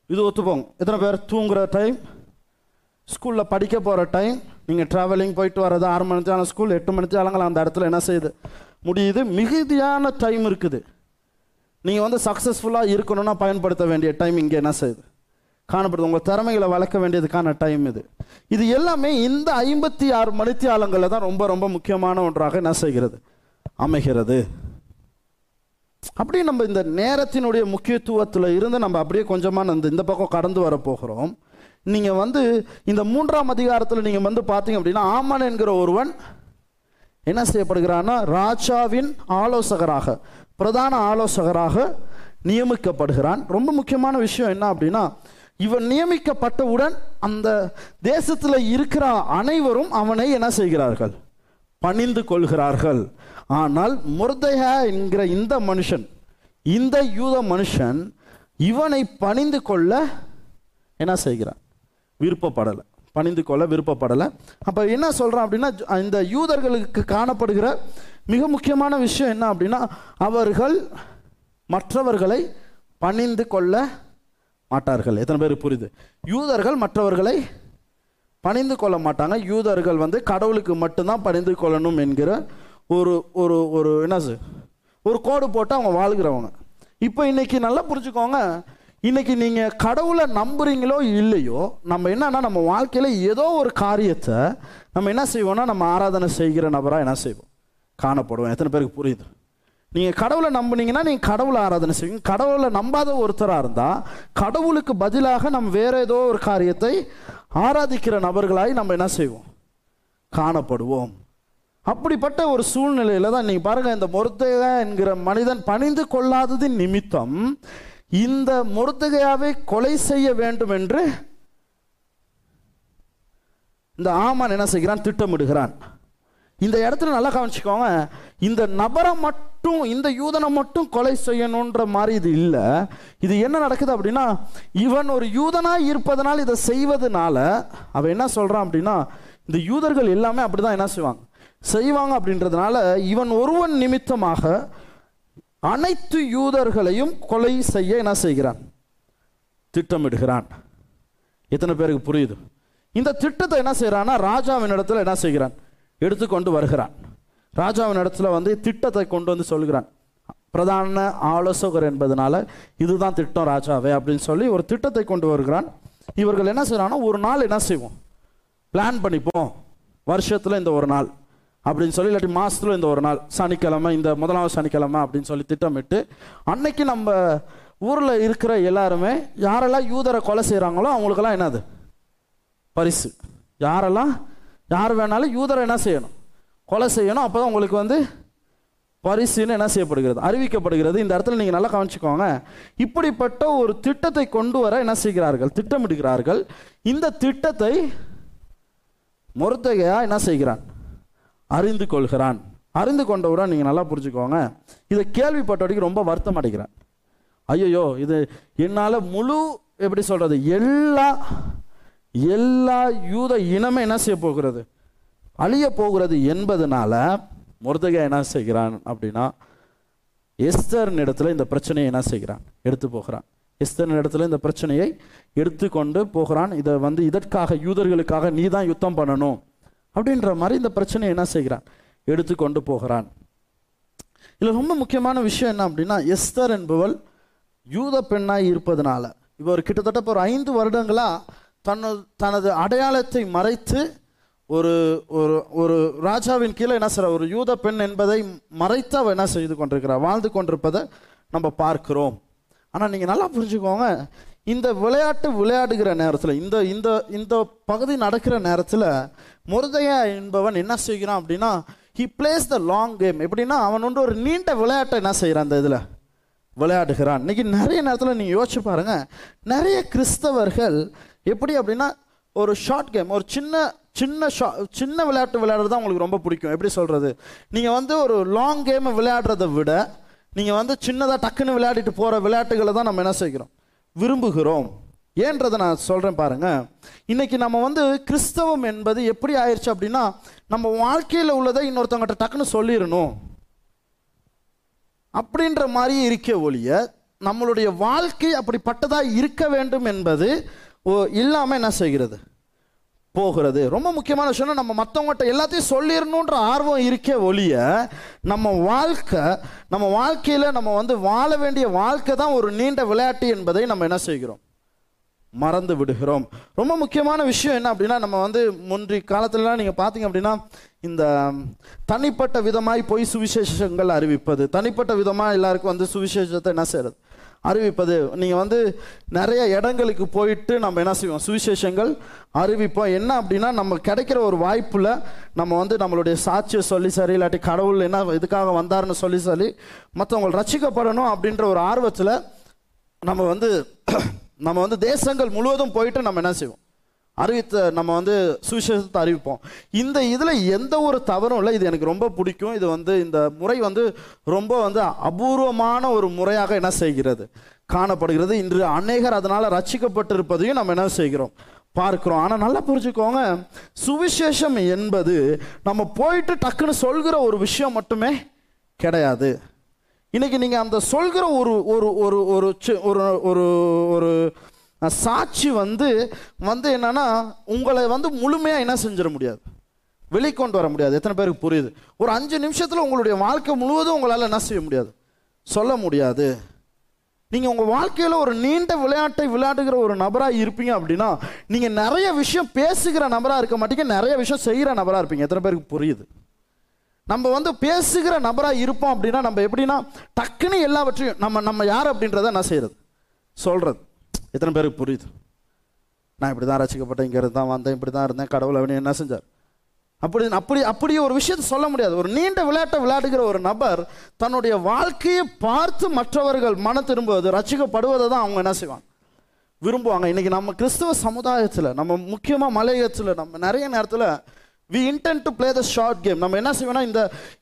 இது ஒத்துப்போங்க எத்தனை பேர் தூங்குற டைம் ஸ்கூலில் படிக்க போகிற டைம் நீங்கள் ட்ராவலிங் போயிட்டு வர்றது ஆறு மணித்தான ஸ்கூல் எட்டு மணித்தாலங்கள் அந்த இடத்துல என்ன செய்யுது? முடியுது. மிகுதியான டைம் இருக்குது. நீங்கள் வந்து சக்ஸஸ்ஃபுல்லாக இருக்கணும்னா பயன்படுத்த வேண்டிய டைம் இங்கே என்ன செய்யுது? காணப்படுது. உங்கள் திறமைகளை வளர்க்க வேண்டியதுக்கான டைம் இது. இது எல்லாமே இந்த ஐம்பத்தி ஆறு மணித்தியாலங்களில் தான் ரொம்ப ரொம்ப முக்கியமான ஒன்றாக என்ன செய்கிறது? அமைகிறது. அப்படியே நம்ம இந்த நேரத்தினுடைய முக்கியத்துவத்தில் இருந்து நம்ம அப்படியே கொஞ்சமாக இந்த இந்த பக்கம் கடந்து வர போகிறோம். நீங்கள் வந்து இந்த மூன்றாம் அதிகாரத்தில் நீங்கள் வந்து பார்த்தீங்க அப்படின்னா ஆமன் என்கிற ஒருவன் என்ன செய்யப்படுகிறான்னா ராஜாவின் ஆலோசகராக பிரதான ஆலோசகராக நியமிக்கப்படுகிறான். ரொம்ப முக்கியமான விஷயம் என்ன அப்படின்னா இவன் நியமிக்கப்பட்டவுடன் அந்த தேசத்தில் இருக்கிற அனைவரும் அவனை என்ன செய்கிறார்கள்? பணிந்து கொள்கிறார்கள். ஆனால் முர்தையா என்கிற இந்த மனுஷன் இந்த யூத மனுஷன் இவனை பணிந்து கொள்ள என்ன செய்கிறான்? விருப்பப்படலை. பணிந்து கொள்ள விருப்பப்படலை. அப்போ என்ன சொல்கிறான் அப்படின்னா இந்த யூதர்களுக்கு காணப்படுகிற மிக முக்கியமான விஷயம் என்ன அப்படின்னா அவர்கள் மற்றவர்களை பணிந்து கொள்ள மாட்டார்கள். எத்தனை பேருக்கு புரியுது? யூதர்கள் மற்றவர்களை பணிந்து கொள்ள மாட்டாங்க. யூதர்கள் வந்து கடவுளுக்கு மட்டும்தான் பணிந்து கொள்ளணும் என்கிற ஒரு ஒரு ஒரு என்ன சொல்? ஒரு கோடு போட்டு அவங்க வாழ்கிறவங்க. இப்போ இன்னைக்கு நல்லா புரிஞ்சுக்கோங்க இன்னைக்கு நீங்கள் கடவுளை நம்புறீங்களோ இல்லையோ நம்ம என்னன்னா நம்ம வாழ்க்கையில் ஏதோ ஒரு காரியத்தை நம்ம என்ன செய்வோம்னா நம்ம ஆராதனை செய்கிற நபராக என்ன செய்வோம்? காணப்படுவோம். எத்தனை பேருக்கு புரியுது? நீங்கள் கடவுளை நம்புனீங்கன்னா நீங்கள் கடவுளை ஆராதனை செய்வீங்க. கடவுளை நம்பாத ஒருத்தராக இருந்தால் கடவுளுக்கு பதிலாக நம்ம வேற ஏதோ ஒரு காரியத்தை ஆராதிக்கிற நபர்களாய் நம்ம என்ன செய்வோம்? காணப்படுவோம். அப்படிப்பட்ட ஒரு சூழ்நிலையில தான் நீங்க பாருங்க இந்த மொர்தகா என்கிற மனிதன் பணிந்து கொள்ளாததின் நிமித்தம் இந்த முருதுகையாவை கொலை செய்ய வேண்டும் என்று இந்த ஆமான் என்ன செய்கிறான்? திட்டமிடுகிறான். இந்த இடத்துல நல்லா கவனிச்சுக்கோங்க. இந்த நபரை மட்டும் இந்த யூதனை மட்டும் கொலை செய்யணுன்ற மாதிரி இது இல்லை. இது என்ன நடக்குது அப்படின்னா இவன் ஒரு யூதனாக இருப்பதனால் இதை செய்வதனால அவன் என்ன சொல்கிறான் அப்படின்னா இந்த யூதர்கள் எல்லாமே அப்படிதான் என்ன செய்வாங்க? செய்வாங்க அப்படின்றதுனால இவன் ஒருவன் நிமித்தமாக அனைத்து யூதர்களையும் கொலை செய்ய என்ன செய்கிறான்? திட்டமிடுகிறான். எத்தனை பேருக்கு புரியுது? இந்த திட்டத்தை என்ன செய்கிறான்னா ராஜாவின் இடத்துல என்ன செய்கிறான்? எடுத்துக்கொண்டு வருகிறான். ராஜாவின் இடத்துல வந்து திட்டத்தை கொண்டு வந்து சொல்கிறான். பிரதான ஆலோசகர் என்பதனால இதுதான் திட்டம் ராஜாவே அப்படின்னு சொல்லி ஒரு திட்டத்தை கொண்டு வருகிறான். இவர்கள் என்ன செய்யறாங்கன்னா ஒரு நாள் என்ன செய்வோம்? பிளான் பண்ணிப்போம். வருஷத்தில் இந்த ஒரு நாள். அப்படின்னு சொல்லி இல்லாட்டி மாசத்துல இந்த ஒரு நாள் சனிக்கிழமை இந்த முதலாவது சனிக்கிழமை அப்படின்னு சொல்லி திட்டமிட்டு அன்னைக்கு நம்ம ஊர்ல இருக்கிற எல்லாருமே யாரெல்லாம் யூதரை கொலை செய்கிறாங்களோ அவங்களுக்கெல்லாம் என்னது? பரிசு. யாரெல்லாம் யார் வேணாலும் யூதரை என்ன செய்யணும்? கொலை செய்யணும். அப்போதான் உங்களுக்கு வந்து பரிசுன்னு என்ன செய்யப்படுகிறது? அறிவிக்கப்படுகிறது. இந்த இடத்துல நீங்கள் நல்லா கவனிச்சுக்கோங்க. இப்படிப்பட்ட ஒரு திட்டத்தை கொண்டு வர என்ன செய்கிறார்கள்? திட்டமிடுகிறார்கள். இந்த திட்டத்தை மொர்தகையா என்ன செய்கிறான்? அறிந்து கொள்கிறான். அறிந்து கொண்டவுடன் நீங்கள் நல்லா புரிஞ்சுக்கோங்க. இதை கேள்விப்பட்ட வரைக்கும் ரொம்ப வருத்தம் அடைகிறான் ஐயோ இது என்னால் முழு எப்படி சொல்கிறது எல்லா எல்லா யூத இனமே என்ன செய்ய போகிறது? அழிய போகிறது என்பதனால மொர்தகா என்ன செய்கிறான் அப்படின்னா எஸ்தரின் இடத்துல இந்த பிரச்சனையை என்ன செய்கிறான்? எடுத்து போகிறான். எஸ்தரின் இடத்துல இந்த பிரச்சனையை எடுத்துக்கொண்டு போகிறான். இதை வந்து இதற்காக யூதர்களுக்காக நீ தான் யுத்தம் பண்ணணும். அப்படின்ற மாதிரி இந்த பிரச்சனையை என்ன செய்கிறான்? எடுத்து கொண்டு போகிறான். இதில் ரொம்ப முக்கியமான விஷயம் என்ன அப்படின்னா எஸ்தர் என்பவள் யூத பெண்ணாய் இருப்பதனால இவர் கிட்டத்தட்ட இப்போ ஒரு ஐந்து வருடங்களாக தனது தனது அடையாளத்தை மறைத்து ஒரு ஒரு ஒரு ராஜாவின் கீழே என்ன செய்ற ஒரு யூத பெண் என்பதை மறைத்து அவள் என்ன செய்து கொண்டிருக்கிறார்? வாழ்ந்து கொண்டிருப்பதை நம்ம பார்க்கிறோம். ஆனால் நீங்கள் நல்லா புரிஞ்சுக்கோங்க இந்த விளையாட்டு விளையாடுகிற நேரத்தில் இந்த இந்த இந்த பகுதி நடக்கிற நேரத்தில் முருதையா என்பவன் என்ன செய்கிறான் அப்படின்னா he plays the long game எப்படின்னா அவன் ஒன்று ஒரு நீண்ட விளையாட்டை என்ன செய்கிறான் அந்த இதில்? விளையாடுகிறான். இன்றைக்கி நிறைய நேரத்தில் நீங்கள் யோசிச்சு பாருங்க நிறைய கிறிஸ்தவர்கள் எப்படி அப்படின்னா ஒரு ஷார்ட் கேம் ஒரு சின்ன சின்ன ஷா சின்ன விளையாட்டு விளையாடுறது தான் உங்களுக்கு ரொம்ப பிடிக்கும். எப்படி சொல்கிறது நீங்கள் வந்து ஒரு லாங் கேமை விளையாடுறதை விட நீங்கள் வந்து சின்னதாக டக்குன்னு விளையாடிட்டு போகிற விளையாட்டுகளை தான் நம்ம என்ன செய்கிறோம்? விரும்புகிறோம். ஏன்றதை நான் சொல்கிறேன் பாருங்க. இன்னைக்கு நம்ம வந்து கிறிஸ்தவம் என்பது எப்படி ஆயிடுச்சு அப்படின்னா நம்ம வாழ்க்கையில் உள்ளதை இன்னொருத்தவங்ககிட்ட டக்குன்னு சொல்லிடணும் அப்படின்ற மாதிரி இருக்க ஒழிய நம்மளுடைய வாழ்க்கை அப்படிப்பட்டதாக இருக்க வேண்டும் என்பது ஓ- இல்லாமல் என்ன செய்கிறது? போகிறது. ரொம்ப முக்கியமான விஷயம் நம்ம மற்றவங்ககிட்ட எல்லாத்தையும் சொல்லிடணுன்ற ஆர்வம் இருக்க ஒழிய நம்ம வாழ்க்கை நம்ம வாழ்க்கையில் நம்ம வந்து வாழ வேண்டிய வாழ்க்கை தான் ஒரு நீண்ட விளையாட்டு என்பதை நம்ம என்ன செய்கிறோம்? மறந்து விடுகிறோம். ரொம்ப முக்கியமான விஷயம் என்ன அப்படின்னா நம்ம வந்து முன்றி காலத்துலலாம் நீங்கள் பார்த்தீங்க அப்படின்னா இந்த தனிப்பட்ட விதமாய் போய் சுவிசேஷங்கள் அறிவிப்பது தனிப்பட்ட விதமாக எல்லாருக்கும் வந்து சுவிசேஷத்தை என்ன செய்கிறது அறிவிப்பது. நீங்கள் வந்து நிறைய இடங்களுக்கு போயிட்டு நம்ம என்ன செய்வோம்? சுவிசேஷங்கள் அறிவிப்போம். என்ன அப்படின்னா நம்ம கிடைக்கிற ஒரு வாய்ப்பில் நம்ம வந்து நம்மளுடைய சாட்சியை சொல்லி சரி இல்லாட்டி கடவுள் என்ன இதுக்காக வந்தாருன்னு சொல்லி சொல்லி மற்றவங்க ரசிக்கப்படணும் அப்படின்ற ஒரு ஆர்வத்தில் நம்ம வந்து நம்ம வந்து தேசங்கள் முழுவதும் போயிட்டு நம்ம என்ன செய்வோம்? அறிவித்த நம்ம வந்து சுவிசேஷத்தை அறிவிப்போம். இந்த இதில் எந்த ஒரு தவறும் இல்லை. இது எனக்கு ரொம்ப பிடிக்கும். இது வந்து இந்த முறை வந்து ரொம்ப வந்து அபூர்வமான ஒரு முறையாக என்ன செய்கிறது? காணப்படுகிறது. இன்று அநேகர் அதனால் ரசிக்கப்பட்டிருப்பதையும் நம்ம என்ன செய்கிறோம்? பார்க்குறோம். ஆனால் நல்லா புரிஞ்சுக்கோங்க. சுவிசேஷம் என்பது நம்ம போயிட்டு டக்குன்னு சொல்கிற ஒரு விஷயம் மட்டுமே கிடையாது. இன்றைக்கி நீங்கள் அந்த சொல்கிற ஒரு ஒரு ஒரு ஒரு ஒரு ஒரு சாட்சி வந்து வந்து என்னன்னா உங்களை வந்து முழுமையாக என்ன செஞ்சிட முடியாது. வெளிக்கொண்டு வர முடியாது. எத்தனை பேருக்கு புரியுது? ஒரு அஞ்சு நிமிஷத்தில் உங்களுடைய வாழ்க்கை முழுவதும் உங்களால் என்ன செய்ய முடியாது? சொல்ல முடியாது. நீங்கள் உங்கள் வாழ்க்கையில் ஒரு நீண்ட விளையாட்டை விளையாடுகிற ஒரு நபராக இருப்பீங்க அப்படின்னா நீங்கள் நிறைய விஷயம் பேசுகிற நபராக இருக்க மாட்டீங்க நிறைய விஷயம் செய்கிற நபராக இருப்பீங்க. எத்தனை பேருக்கு புரியுது? நம்ம வந்து பேசுகிற நபராக இருப்போம் அப்படின்னா நம்ம எப்படின்னா டக்குன்னு எல்லாவற்றையும் நம்ம நம்ம யார் அப்படின்றத என்ன செய்கிறது சொல்கிறது எத்தனை பேருக்கு புரியுது? நான் இப்படி தான் ரசிக்கப்பட்டேன் இங்கே தான் வந்தேன் இப்படி தான் இருந்தேன் கடவுள் அவனு என்ன செஞ்சார்? அப்படி அப்படி அப்படியே ஒரு விஷயத்தை சொல்ல முடியாது. ஒரு நீண்ட விளையாட்டை விளையாடுகிற ஒரு நபர் தன்னுடைய வாழ்க்கையை பார்த்து மற்றவர்கள் மன திரும்புவது ரசிக்கப்படுவதை தான் அவங்க என்ன செய்வாங்க? விரும்புவாங்க. இன்றைக்கி நம்ம கிறிஸ்தவ சமுதாயத்தில் நம்ம முக்கியமாக மலையத்தில் நம்ம நிறைய நேரத்தில் we intend to play the short game நம்ம என்ன செய்வோம்னா இந்த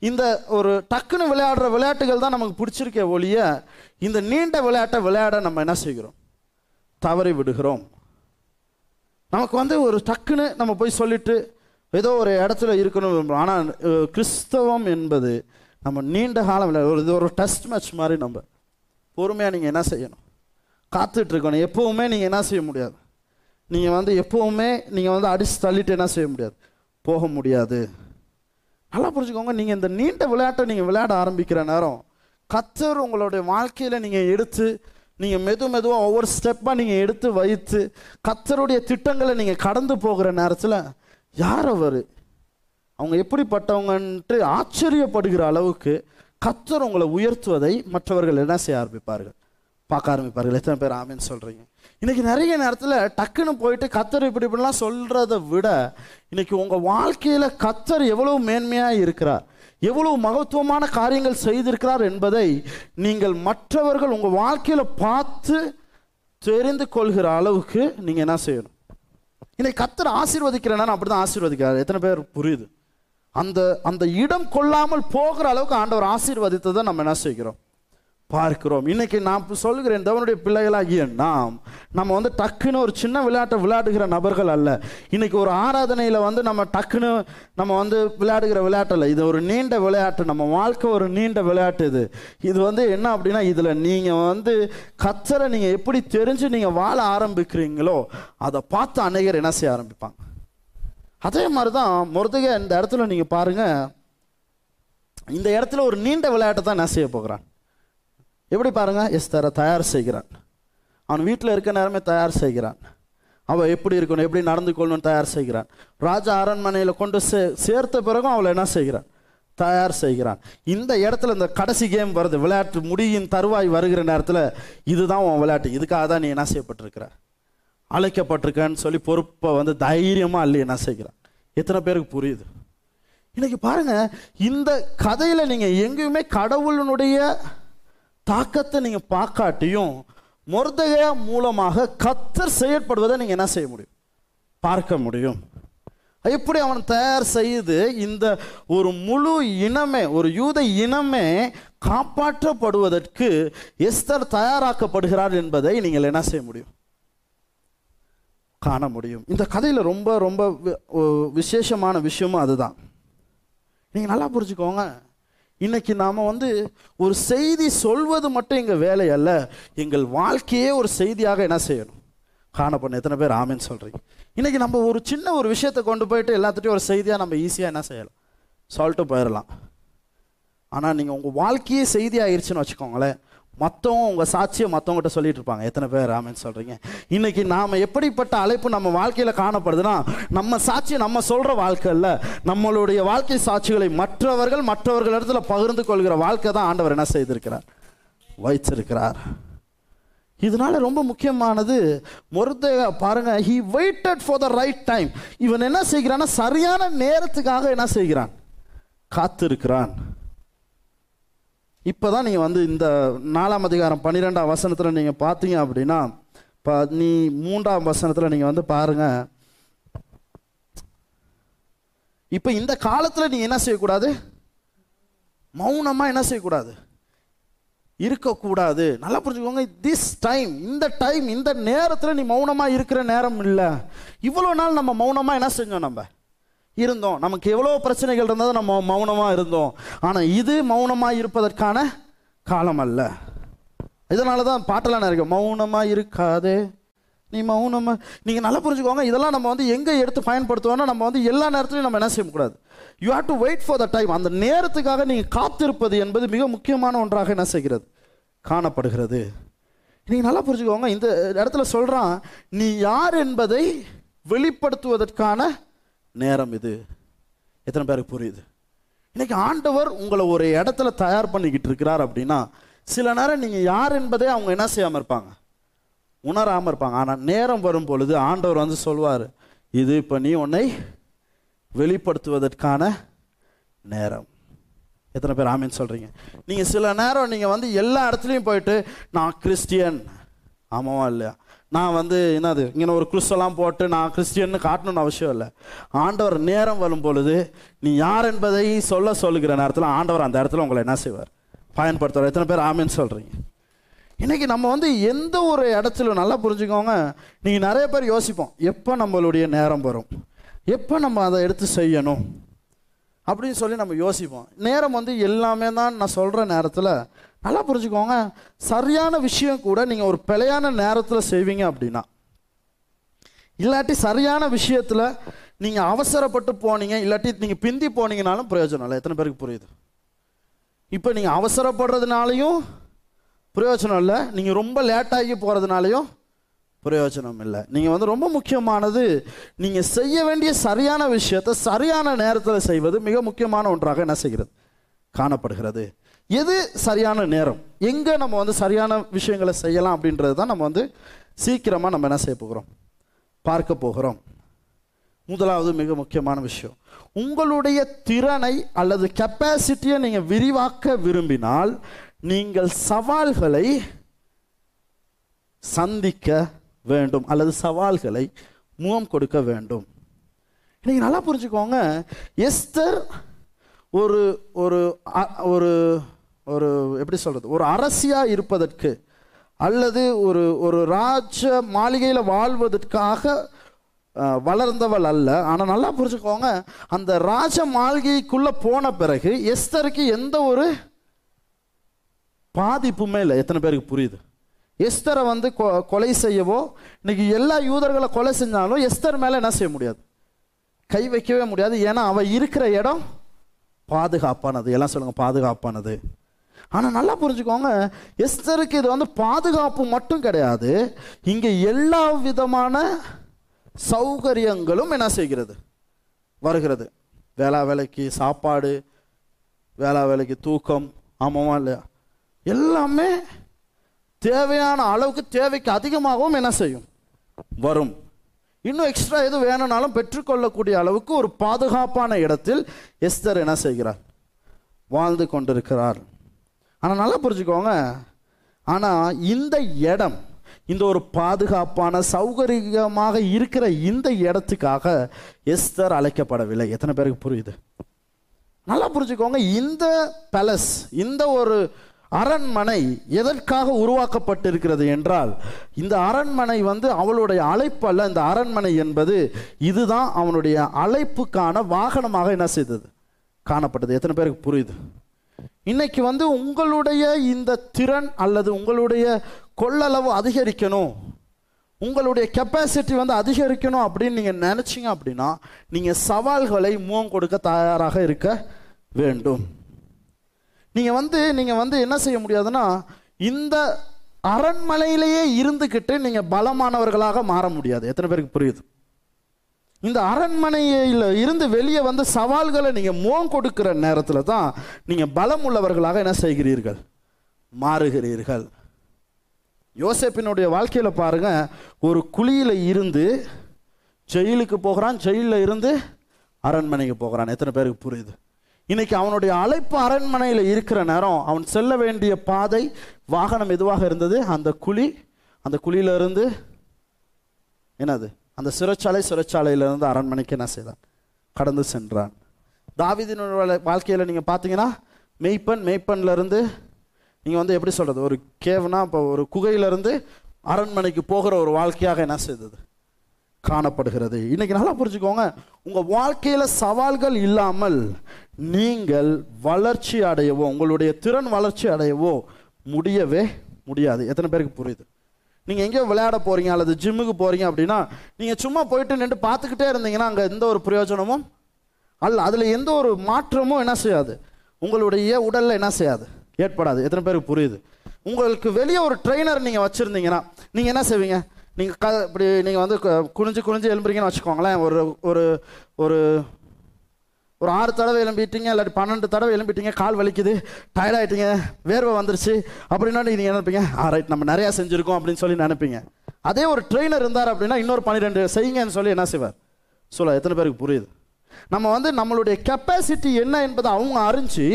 இந்த ஒரு டக்குன்னு விளையாடுற விளையாட்டுகள் தான் நமக்கு பிடிச்சிருக்கே ஒழிய இந்த நீண்ட விளையாட்டை விளையாட நம்ம என்ன செய்கிறோம்? தவறி விடுகிறோம். நமக்கு வந்து ஒரு டக்குன்னு நம்ம போய் சொல்லிட்டு ஏதோ ஒரு இடத்துல இருக்கணும். விரும்புகிறோம் ஆனால் கிறிஸ்தவம் என்பது நம்ம நீண்ட காலம் விளையாட ஒரு இது ஒரு டெஸ்ட் மேட்ச் மாதிரி நம்ம. பொறுமையாக நீங்கள் என்ன செய்யணும்? காத்துட்ருக்கணும் எப்போவுமே நீங்கள் என்ன செய்ய முடியாது? நீங்கள் வந்து எப்போவுமே நீங்கள் வந்து அடிச்சு தள்ளிட்டு என்ன செய்ய முடியாது? போக முடியாது. நல்லா புரிஞ்சுக்கோங்க. நீங்கள் இந்த நீண்ட விளையாட்டை நீங்கள் விளையாட ஆரம்பிக்கிற நேரம் கத்தர் உங்களுடைய வாழ்க்கையில் நீங்கள் எடுத்து நீங்கள் மெது மெதுவாக ஒவ்வொரு ஸ்டெப்பாக நீங்கள் எடுத்து வைத்து கத்தருடைய திட்டங்களை நீங்கள் கடந்து போகிற நேரத்தில் யார் அவர்? அவங்க எப்படிப்பட்டவங்கன்ட்டு ஆச்சரியப்படுகிற அளவுக்கு கத்தர் உங்களை உயர்த்துவதை மற்றவர்கள் என்ன செய்ய ஆரம்பிப்பார்கள்? பார்க்க ஆரம்பிப்பார்கள். எத்தனை பேர் ஆமின்னு சொல்கிறீங்க இன்னைக்கு நிறைய நேரத்தில் டக்குன்னு போயிட்டு கத்தர் இப்படி இப்படிலாம் சொல்கிறத விட இன்றைக்கி உங்கள் வாழ்க்கையில் கத்தர் எவ்வளோ மேன்மையாக இருக்கிறார்? எவ்வளவு மகத்துவமான காரியங்கள் செய்திருக்கிறார் என்பதை நீங்கள் மற்றவர்கள் உங்கள் வாழ்க்கையில் பார்த்து தெரிந்து கொள்கிற அளவுக்கு நீங்கள் என்ன செய்யணும்? இன்னைக்கு கத்தர் ஆசீர்வதிக்கிறேன்னா அப்படி தான் ஆசீர்வதிக்கிறார். எத்தனை பேர் புரியுது? அந்த அந்த இடம் கொள்ளாமல் போகிற அளவுக்கு ஆண்டவர் ஆசீர்வதித்ததை நம்ம என்ன செய்கிறோம்? பார்க்கிறோம். இன்னைக்கு நான் சொல்கிறேன் தேவனுடைய பிள்ளைகளாகிய நாம் நம்ம வந்து டக்குன்னு ஒரு சின்ன விளையாட்டை விளையாடுகிற நபர்கள் அல்ல. இன்னைக்கு ஒரு ஆராதனையில் வந்து நம்ம டக்குன்னு நம்ம வந்து விளையாடுகிற விளையாட்டு இது ஒரு நீண்ட விளையாட்டு. நம்ம வாழ்க்கை ஒரு நீண்ட விளையாட்டு இது. இது வந்து என்ன அப்படின்னா இதில் நீங்கள் வந்து கத்தரை நீங்கள் எப்படி தெரிஞ்சு நீங்கள் வாழ ஆரம்பிக்கிறீங்களோ அதை பார்த்து அநேகர் என்ன செய்ய ஆரம்பிப்பாங்க. அதே மாதிரி தான் முருதக இந்த இடத்துல நீங்கள் பாருங்கள் இந்த இடத்துல ஒரு நீண்ட விளையாட்டை தான் என்ன செய்ய போகிறான் எப்படி பாருங்கள் எஸ்தரை தயார் செய்கிறான். அவன் வீட்டில் இருக்க நேரமே தயார் செய்கிறான். அவள் எப்படி இருக்கணும் எப்படி நடந்து கொள்ளணும்னு தயார் செய்கிறான். ராஜா அரண்மனையில் கொண்டு சே சேர்த்த பிறகும் அவளை என்ன செய்கிறான்? தயார் செய்கிறான். இந்த இடத்துல இந்த கடைசி கேம் வருது. விளையாட்டு முடியின் தருவாய் வருகிற நேரத்தில் இதுதான் உன் விளையாட்டு. இதுக்காக தான் நீ என்ன செய்யப்பட்டிருக்கிற? அழைக்கப்பட்டிருக்கன்னு சொல்லி பொறுப்பை வந்து தைரியமாக அள்ளி என்ன செய்கிறான். எத்தனை பேருக்கு புரியுது? இன்னைக்கு பாருங்க இந்த கதையில் நீங்கள் எங்கேயுமே கடவுளினுடைய தாக்கத்தை நீங்கள் பார்க்காட்டியும் மொர்தகையா மூலமாக கத்தர் செயற்படுவதை நீங்கள் என்ன செய்ய முடியும்? பார்க்க முடியும். எப்படி அவன் தயார் செய்து இந்த ஒரு முழு இனமே ஒரு யூத இனமே காப்பாற்றப்படுவதற்கு எஸ்தர் தயாராக்கப்படுகிறார் என்பதை நீங்கள் என்ன செய்ய முடியும்? காண முடியும். இந்த கதையில் ரொம்ப ரொம்ப விசேஷமான விஷயமும் அதுதான். நீங்கள் நல்லா புரிஞ்சுக்கோங்க. இன்னைக்கு நாம் வந்து ஒரு செய்தி சொல்வது மட்டும் எங்கள் வேலை அல்ல எங்கள் வாழ்க்கையே ஒரு செய்தியாக என்ன செய்யணும்? காணப்படணும் எத்தனை பேர் ஆமின்னு சொல்கிறீங்க இன்னைக்கு நம்ம ஒரு சின்ன ஒரு விஷயத்தை கொண்டு போயிட்டு எல்லாத்துட்டையும் ஒரு செய்தியாக நம்ம ஈஸியாக என்ன செய்யலாம்? சால்ட்டு போயிடலாம் ஆனால் நீங்கள் உங்கள் வாழ்க்கையே செய்தி ஆயிடுச்சுன்னு வச்சுக்கோங்களேன். மற்றவங்க உங்கள் சாட்சியை மற்றவங்ககிட்ட சொல்லிட்டு இருப்பாங்க. எத்தனை பேர் ஆமென்னு சொல்கிறீங்க இன்னைக்கு நாம் எப்படிப்பட்ட அழைப்பு நம்ம வாழ்க்கையில் காணப்படுதுன்னா நம்ம சாட்சியை நம்ம சொல்கிற வாழ்க்கை இல்லை. நம்மளுடைய வாழ்க்கை சாட்சிகளை மற்றவர்கள் மற்றவர்கள் இடத்துல பகிர்ந்து கொள்கிற வாழ்க்கை தான் ஆண்டவர் என்ன செய்திருக்கிறார்? வைச்சிருக்கிறார் இதனால ரொம்ப முக்கியமானது மொருத பாருங்க he waited for the right time இவன் என்ன செய்கிறான்னா சரியான நேரத்துக்காக என்ன செய்கிறான்? காத்திருக்கிறான். இப்போ தான் நீங்கள் வந்து இந்த நாலாம் அதிகாரம் பன்னிரெண்டாம் வசனத்தில் நீங்கள் பார்த்தீங்க அப்படின்னா இப்போ நீ மூன்றாம் வசனத்தில் நீங்கள் வந்து பாருங்க. இப்போ இந்த காலத்தில் நீ என்ன செய்யக்கூடாது? மௌனமாக என்ன செய்யக்கூடாது? இருக்கக்கூடாது. நல்லா புரிஞ்சுக்கோங்க திஸ் டைம் இந்த டைம் இந்த நேரத்தில் நீ மௌனமாக இருக்கிற நேரம் இல்லை. இவ்வளோ நாள் நம்ம மௌனமாக என்ன செஞ்சோம் நம்ம? இருந்தோம். நமக்கு எவ்வளோ பிரச்சனைகள் இருந்தது நம்ம மௌனமாக இருந்தோம். ஆனால் இது மௌனமாக இருப்பதற்கான காலம் அல்ல. இதனால தான் பாட்டெல்லாம் நிறைய மௌனமாக இருக்காதே. நீ மௌனமாக நீங்கள் நல்லா புரிஞ்சுக்கோங்க. இதெல்லாம் நம்ம வந்து எங்கே எடுத்து பயன்படுத்துவோம்னா நம்ம வந்து எல்லா நேரத்துலையும் நம்ம என்ன செய்யக்கூடாது you have to wait for the time அந்த நேரத்துக்காக நீங்கள் காத்திருப்பது என்பது மிக முக்கியமான ஒன்றாக என்ன செய்கிறது? காணப்படுகிறது. நீங்கள் நல்லா புரிஞ்சுக்கோங்க. இந்த இடத்துல சொல்கிறான் நீ யார் என்பதை வெளிப்படுத்துவதற்கான நேரம் இது. எத்தனை பேருக்கு புரியுது? இன்னைக்கு ஆண்டவர் உங்களை ஒரு இடத்துல தயார் பண்ணிக்கிட்டு இருக்கிறார் அப்படின்னா சில நேரம் நீங்கள் யார் என்பதே அவங்க என்ன செய்யாமல் இருப்பாங்க? உணராமல் இருப்பாங்க. ஆனால் நேரம் வரும் பொழுது ஆண்டவர் வந்து சொல்வார் இது இப்போ நீ உன்னை வெளிப்படுத்துவதற்கான நேரம். எத்தனை பேர் ஆமின்னு சொல்கிறீங்க நீங்கள் சில நேரம் நீங்கள் வந்து எல்லா இடத்துலையும் போயிட்டு நான் கிறிஸ்டியன். ஆமாவா இல்லையா? நான் வந்து என்னது இங்கே ஒரு கிறிஸ்தெல்லாம் போட்டு நான் கிறிஸ்டியன்னு காட்டணும்னு அவசியம் இல்லை. ஆண்டவர் நேரம் வரும் பொழுது நீ யார் என்பதை சொல்ல சொல்லுகிற நேரத்தில் ஆண்டவர் அந்த இடத்துல உங்களை என்ன செய்வார்? பயன்படுத்துவார். எத்தனை பேர் ஆமின்னு சொல்கிறீங்க இன்னைக்கு நம்ம வந்து எந்த ஒரு இடத்துல நல்லா புரிஞ்சுக்கோங்க நீங்கள் நிறைய பேர் யோசிப்போம் எப்போ நம்மளுடைய நேரம் வரும்? எப்போ நம்ம அதை எடுத்து செய்யணும்? அப்படின்னு சொல்லி நம்ம யோசிப்போம். நேரம் வந்து எல்லாமே தான் நான் சொல்கிற நேரத்தில் நல்லா புரிஞ்சுக்கோங்க. சரியான விஷயம் கூட நீங்கள் ஒரு பிழையான நேரத்தில் செய்வீங்க அப்படின்னா. இல்லாட்டி சரியான விஷயத்தில் நீங்கள் அவசரப்பட்டு போனீங்க இல்லாட்டி நீங்கள் பிந்தி போனீங்கனாலும் பிரயோஜனம் இல்லை. எத்தனை பேருக்கு புரியுது? இப்போ நீங்கள் அவசரப்படுறதுனாலையும் பிரயோஜனம் இல்லை. நீங்கள் ரொம்ப லேட்டாகி போகிறதுனாலையும் பிரயோஜனம் இல்லை. நீங்கள் வந்து ரொம்ப முக்கியமானது நீங்கள் செய்ய வேண்டிய சரியான விஷயத்தை சரியான நேரத்தில் செய்வது மிக முக்கியமான ஒன்றாக என்ன செய்கிறது? காணப்படுகிறது. எது சரியான நேரம்? எங்கே நம்ம வந்து சரியான விஷயங்களை செய்யலாம் அப்படின்றது தான் நம்ம வந்து சீக்கிரமாக நம்ம என்ன செய்ய போகிறோம்? பார்க்க போகிறோம். முதலாவது மிக முக்கியமான விஷயம். உங்களுடைய திறனை அல்லது கெப்பாசிட்டியை நீங்கள் விரிவாக்க விரும்பினால் நீங்கள் சவால்களை சந்திக்க வேண்டும் அல்லது சவால்களை முகம் கொடுக்க வேண்டும். நீங்கள் நல்லா புரிஞ்சுக்கோங்க. எஸ்தர் ஒரு ஒரு ஒரு ஒரு எப்படி சொல்கிறது ஒரு அரசியாக இருப்பதற்கு அல்லது ஒரு ஒரு ராஜ மாளிகையில் வாழ்வதற்காக வளர்ந்தவள் அல்ல. ஆனால் நல்லா புரிஞ்சுக்கோங்க அந்த ராஜ மாளிகைக்குள்ளே போன பிறகு எஸ்தருக்கு எந்த ஒரு பாதிப்புமே இல்லை. எத்தனை பேருக்கு புரியுது? எஸ்தரை வந்து கொ- கொலை செய்யவோ இன்னைக்கு எல்லா யூதர்களை கொலை செஞ்சாலும் எஸ்தர் மேலே என்ன செய்ய முடியாது? கை வைக்கவே முடியாது. ஏன்னா அவள் இருக்கிற இடம் பாதுகாப்பானது. எல்லாம் சொல்லுங்கள் பாதுகாப்பானது. ஆனால் நல்லா புரிஞ்சுக்கோங்க. எஸ்தருக்கு இது வந்து பாதுகாப்பு மட்டும் கிடையாது. இங்கே எல்லா விதமான சௌகரியங்களும் என்ன செய்கிறது? வருகிறது. வேளா வேலைக்கு சாப்பாடு வேளா வேலைக்கு தூக்கம் ஆமாவா இல்லையா? எல்லாமே தேவையான அளவுக்கு தேவைக்கு அதிகமாகவும் என்ன செய்யும்? வரும். இன்னும் எக்ஸ்ட்ரா எது வேணும்னாலும் பெற்றுக்கொள்ளக்கூடிய அளவுக்கு ஒரு பாதுகாப்பான இடத்தில் எஸ்தர் என்ன செய்கிறார்? வாழ்ந்து கொண்டிருக்கிறார். ஆனால் நல்லா புரிஞ்சுக்கோங்க. ஆனால் இந்த இடம் இந்த ஒரு பாதுகாப்பான சௌகரியமாக இருக்கிற இந்த இடத்துக்காக எஸ்தர் அழைக்கப்படவில்லை. எத்தனை பேருக்கு புரியுது? நல்லா புரிஞ்சுக்கோங்க. இந்த பேலஸ் இந்த ஒரு அரண்மனை எதற்காக உருவாக்கப்பட்டிருக்கிறது என்றால் இந்த அரண்மனை வந்து அவளுடைய அழைப்பு அல்ல. இந்த அரண்மனை என்பது இதுதான் அவனுடைய அழைப்புக்கான வாகனமாக என்ன செய்தது? காணப்பட்டது. எத்தனை பேருக்கு புரியுது? இன்னைக்கு வந்து உங்களுடைய இந்த திறன் அல்லது உங்களுடைய கொள்ளளவு அதிகரிக்கணும். உங்களுடைய கெப்பாசிட்டி வந்து அதிகரிக்கணும் அப்படின்னு நீங்கள் நினச்சிங்க அப்படின்னா நீங்கள் சவால்களை முகம் கொடுக்க தயாராக இருக்க வேண்டும். நீங்கள் வந்து நீங்கள் வந்து என்ன செய்ய முடியாதுன்னா இந்த அரண்மனையிலேயே இருந்துக்கிட்டு நீங்கள் பலமானவர்களாக மாற முடியாது. எத்தனை பேருக்கு புரியுது? இந்த அரண்மனையில் இருந்து வெளியே வந்து சவால்களை நீங்கள் முகம் கொடுக்கிற நேரத்தில் தான் நீங்கள் பலம் உள்ளவர்களாக என்ன செய்கிறீர்கள்? மாறுகிறீர்கள். யோசேப்பினுடைய வாழ்க்கையில் பாருங்க ஒரு குழியில் இருந்து ஜெயிலுக்கு போகிறான் ஜெயிலில் இருந்து அரண்மனைக்கு போகிறான். எத்தனை பேருக்கு புரியுது? இன்னைக்கு அவனுடைய அழைப்பு அரண்மனையில் இருக்கிற நேரம் அவன் செல்ல வேண்டிய பாதை வாகனம் எதுவாக இருந்தது? அந்த குழி அந்த குழியில இருந்து என்னது? அந்த சிறைச்சாலை சிறைச்சாலையிலிருந்து அரண்மனைக்கு என்ன செய்தான்? கடந்து சென்றான். தாவீதினுடைய வாழ்க்கையில் நீங்கள் பார்த்தீங்கன்னா மெய்ப்பன் மெய்ப்பன்லேருந்து நீங்கள் வந்து எப்படி சொல்கிறது ஒரு கேவ்னா இப்போ ஒரு குகையிலேருந்து அரண்மனைக்கு போகிற ஒரு வாழ்க்கையாக என்ன செய்தது? காணப்படுகிறது. இன்னைக்கு நல்லா புரிஞ்சுக்கோங்க. உங்கள் வாழ்க்கையில் சவால்கள் இல்லாமல் நீங்கள் வளர்ச்சி அடையவோ உங்களுடைய திறன் வளர்ச்சி அடையவோ முடியவே முடியாது. எத்தனை பேருக்கு புரியுது? நீங்கள் எங்கேயோ விளையாட போகிறீங்க அல்லது ஜிம்முக்கு போகிறீங்க அப்படின்னா நீங்கள் சும்மா போயிட்டு நின்று பார்த்துக்கிட்டே இருந்தீங்கன்னா அங்கே எந்த ஒரு பிரயோஜனமும் அல்ல. அதில் எந்த ஒரு மாற்றமும் என்ன செய்யாது. உங்களுடைய உடலில் என்ன செய்யாது? ஏற்படாது. எத்தனை பேருக்கு புரியுது? உங்களுக்கு வெளியே ஒரு ட்ரெயினர் நீங்கள் வச்சுருந்தீங்கன்னா நீங்கள் என்ன செய்வீங்க? நீங்கள் க இப்படி நீங்கள் வந்து குனிஞ்சு குனிஞ்சு எழும்புறீங்கன்னு வச்சுக்கோங்களேன். ஒரு ஒரு ஒரு ஒரு ஆறு தடவை எழும்பிட்டீங்க இல்லாட்டி பன்னெண்டு தடவை எழும்பிட்டீங்க கால் வலிக்குது டயர்ட் ஆயிட்டீங்க வேர்வை வந்துருச்சு அப்படின்னா நீங்கள் நினைப்பீங்க? ஆ ரைட் நம்ம நிறையா செஞ்சுருக்கோம் அப்படின்னு சொல்லி நினைப்பீங்க. அதே ஒரு ட்ரெயினர் இருந்தார் அப்படின்னா இன்னொரு பன்னிரெண்டு செய்யுங்கன்னு சொல்லி என்ன செய்வார்? சொல்ல எத்தனை பேருக்கு புரியுது? நம்ம வந்து நம்மளுடைய கெப்பாசிட்டி என்ன என்பதை அவங்க அறிஞ்சு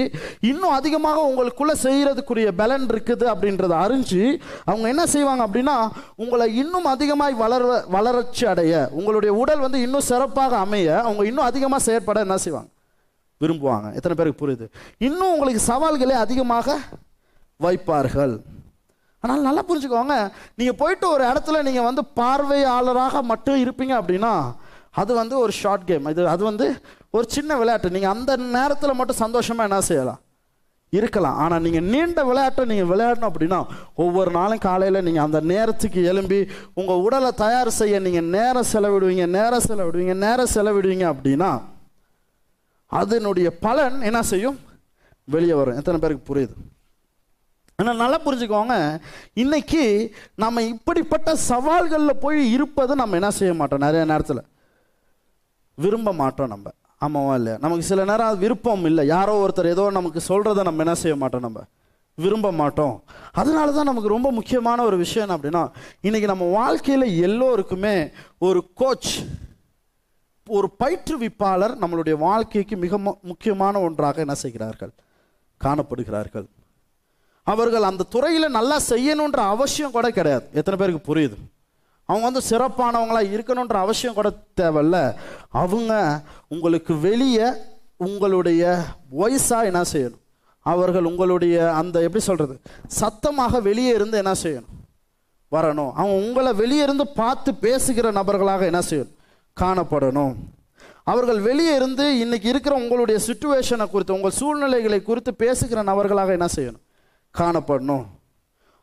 இன்னும் அதிகமாக உங்களுக்குள்ளே செய்கிறதுக்குரிய பலன் இருக்குது அப்படின்றத அறிஞ்சு அவங்க என்ன செய்வாங்க அப்படின்னா உங்களை இன்னும் அதிகமாய் வளர வளர்ச்சி அடைய உங்களுடைய உடல் வந்து இன்னும் சிறப்பாக அமைய அவங்க இன்னும் அதிகமாக செயற்பட என்ன செய்வாங்க? விரும்புவாங்க. எத்தனை பேருக்கு புரியுது? இன்னும் உங்களுக்கு சவால்களே அதிகமாக வைப்பார்கள். ஆனால் நல்லா புரிஞ்சுக்கோங்க. நீங்கள் போயிட்டு ஒரு இடத்துல நீங்கள் வந்து பார்வையாளராக மட்டும் இருப்பீங்க அப்படின்னா அது வந்து ஒரு ஷார்ட் கேம் இது அது வந்து ஒரு சின்ன விளையாட்டு. நீங்கள் அந்த நேரத்தில் மட்டும் சந்தோஷமாக என்ன செய்யலாம்? இருக்கலாம். ஆனால் நீங்கள் நீண்ட விளையாட்டை நீங்கள் விளையாடணும் அப்படின்னா ஒவ்வொரு நாளும் காலையில் நீங்கள் அந்த நேரத்துக்கு எலும்பி உங்கள் உடலை தயார் செய்ய நீங்கள் நேரம் செலவிடுவீங்க நேரம் செலவிடுவீங்க நேரம் செலவிடுவீங்க அப்படின்னா அதனுடைய பலன் என்ன செய்யும்? வெளியே வரும். எத்தனை பேருக்கு புரியுது? ஆனால் நல்லா புரிஞ்சுக்கோங்க. இன்னைக்கு நம்ம இப்படிப்பட்ட சவால்களில் போய் இருப்பது நம்ம என்ன செய்ய மாட்டோம்? நிறைய நேரத்தில். விரும்ப மாட்டோம் நம்ம. ஆமாவா இல்லையா? நமக்கு சில நேரம் அது விருப்பம் இல்லை. யாரோ ஒருத்தர் ஏதோ நமக்கு சொல்கிறத நம்ம என்ன செய்ய மாட்டோம் நம்ம? விரும்ப மாட்டோம். அதனால தான் நமக்கு ரொம்ப முக்கியமான ஒரு விஷயம் என்ன அப்படின்னா இன்னைக்கு நம்ம வாழ்க்கையில் எல்லோருக்குமே ஒரு கோச் ஒரு பயிற்றுவிப்பாளர் நம்மளுடைய வாழ்க்கைக்கு மிக முக்கியமான ஒன்றாக என்ன செய்கிறார்கள்? காணப்படுகிறார்கள். அவர்கள் அந்த துறையில் நல்லா செய்யணுன்ற அவசியம் கூட கிடையாது. எத்தனை பேருக்கு புரியுது? அவங்க வந்து சிறப்பானவங்களாக இருக்கணுன்ற அவசியம் கூட தேவையில்ல. அவங்க உங்களுக்கு வெளியே உங்களுடைய வயசாக என்ன செய்யணும்? அவர்கள் உங்களுடைய அந்த எப்படி சொல்கிறது சத்தமாக வெளியே இருந்து என்ன செய்யணும்? வரணும். அவங்க உங்களை வெளியே இருந்து பார்த்து பேசுகிற நபர்களாக என்ன செய்யணும்? காணப்படணும். அவர்கள் வெளியே இருந்து இன்னைக்கு இருக்கிற உங்களுடைய சுச்சுவேஷனை குறித்து உங்கள் சூழ்நிலைகளை குறித்து பேசுகிற நபர்களாக என்ன செய்யணும்? காணப்படணும்.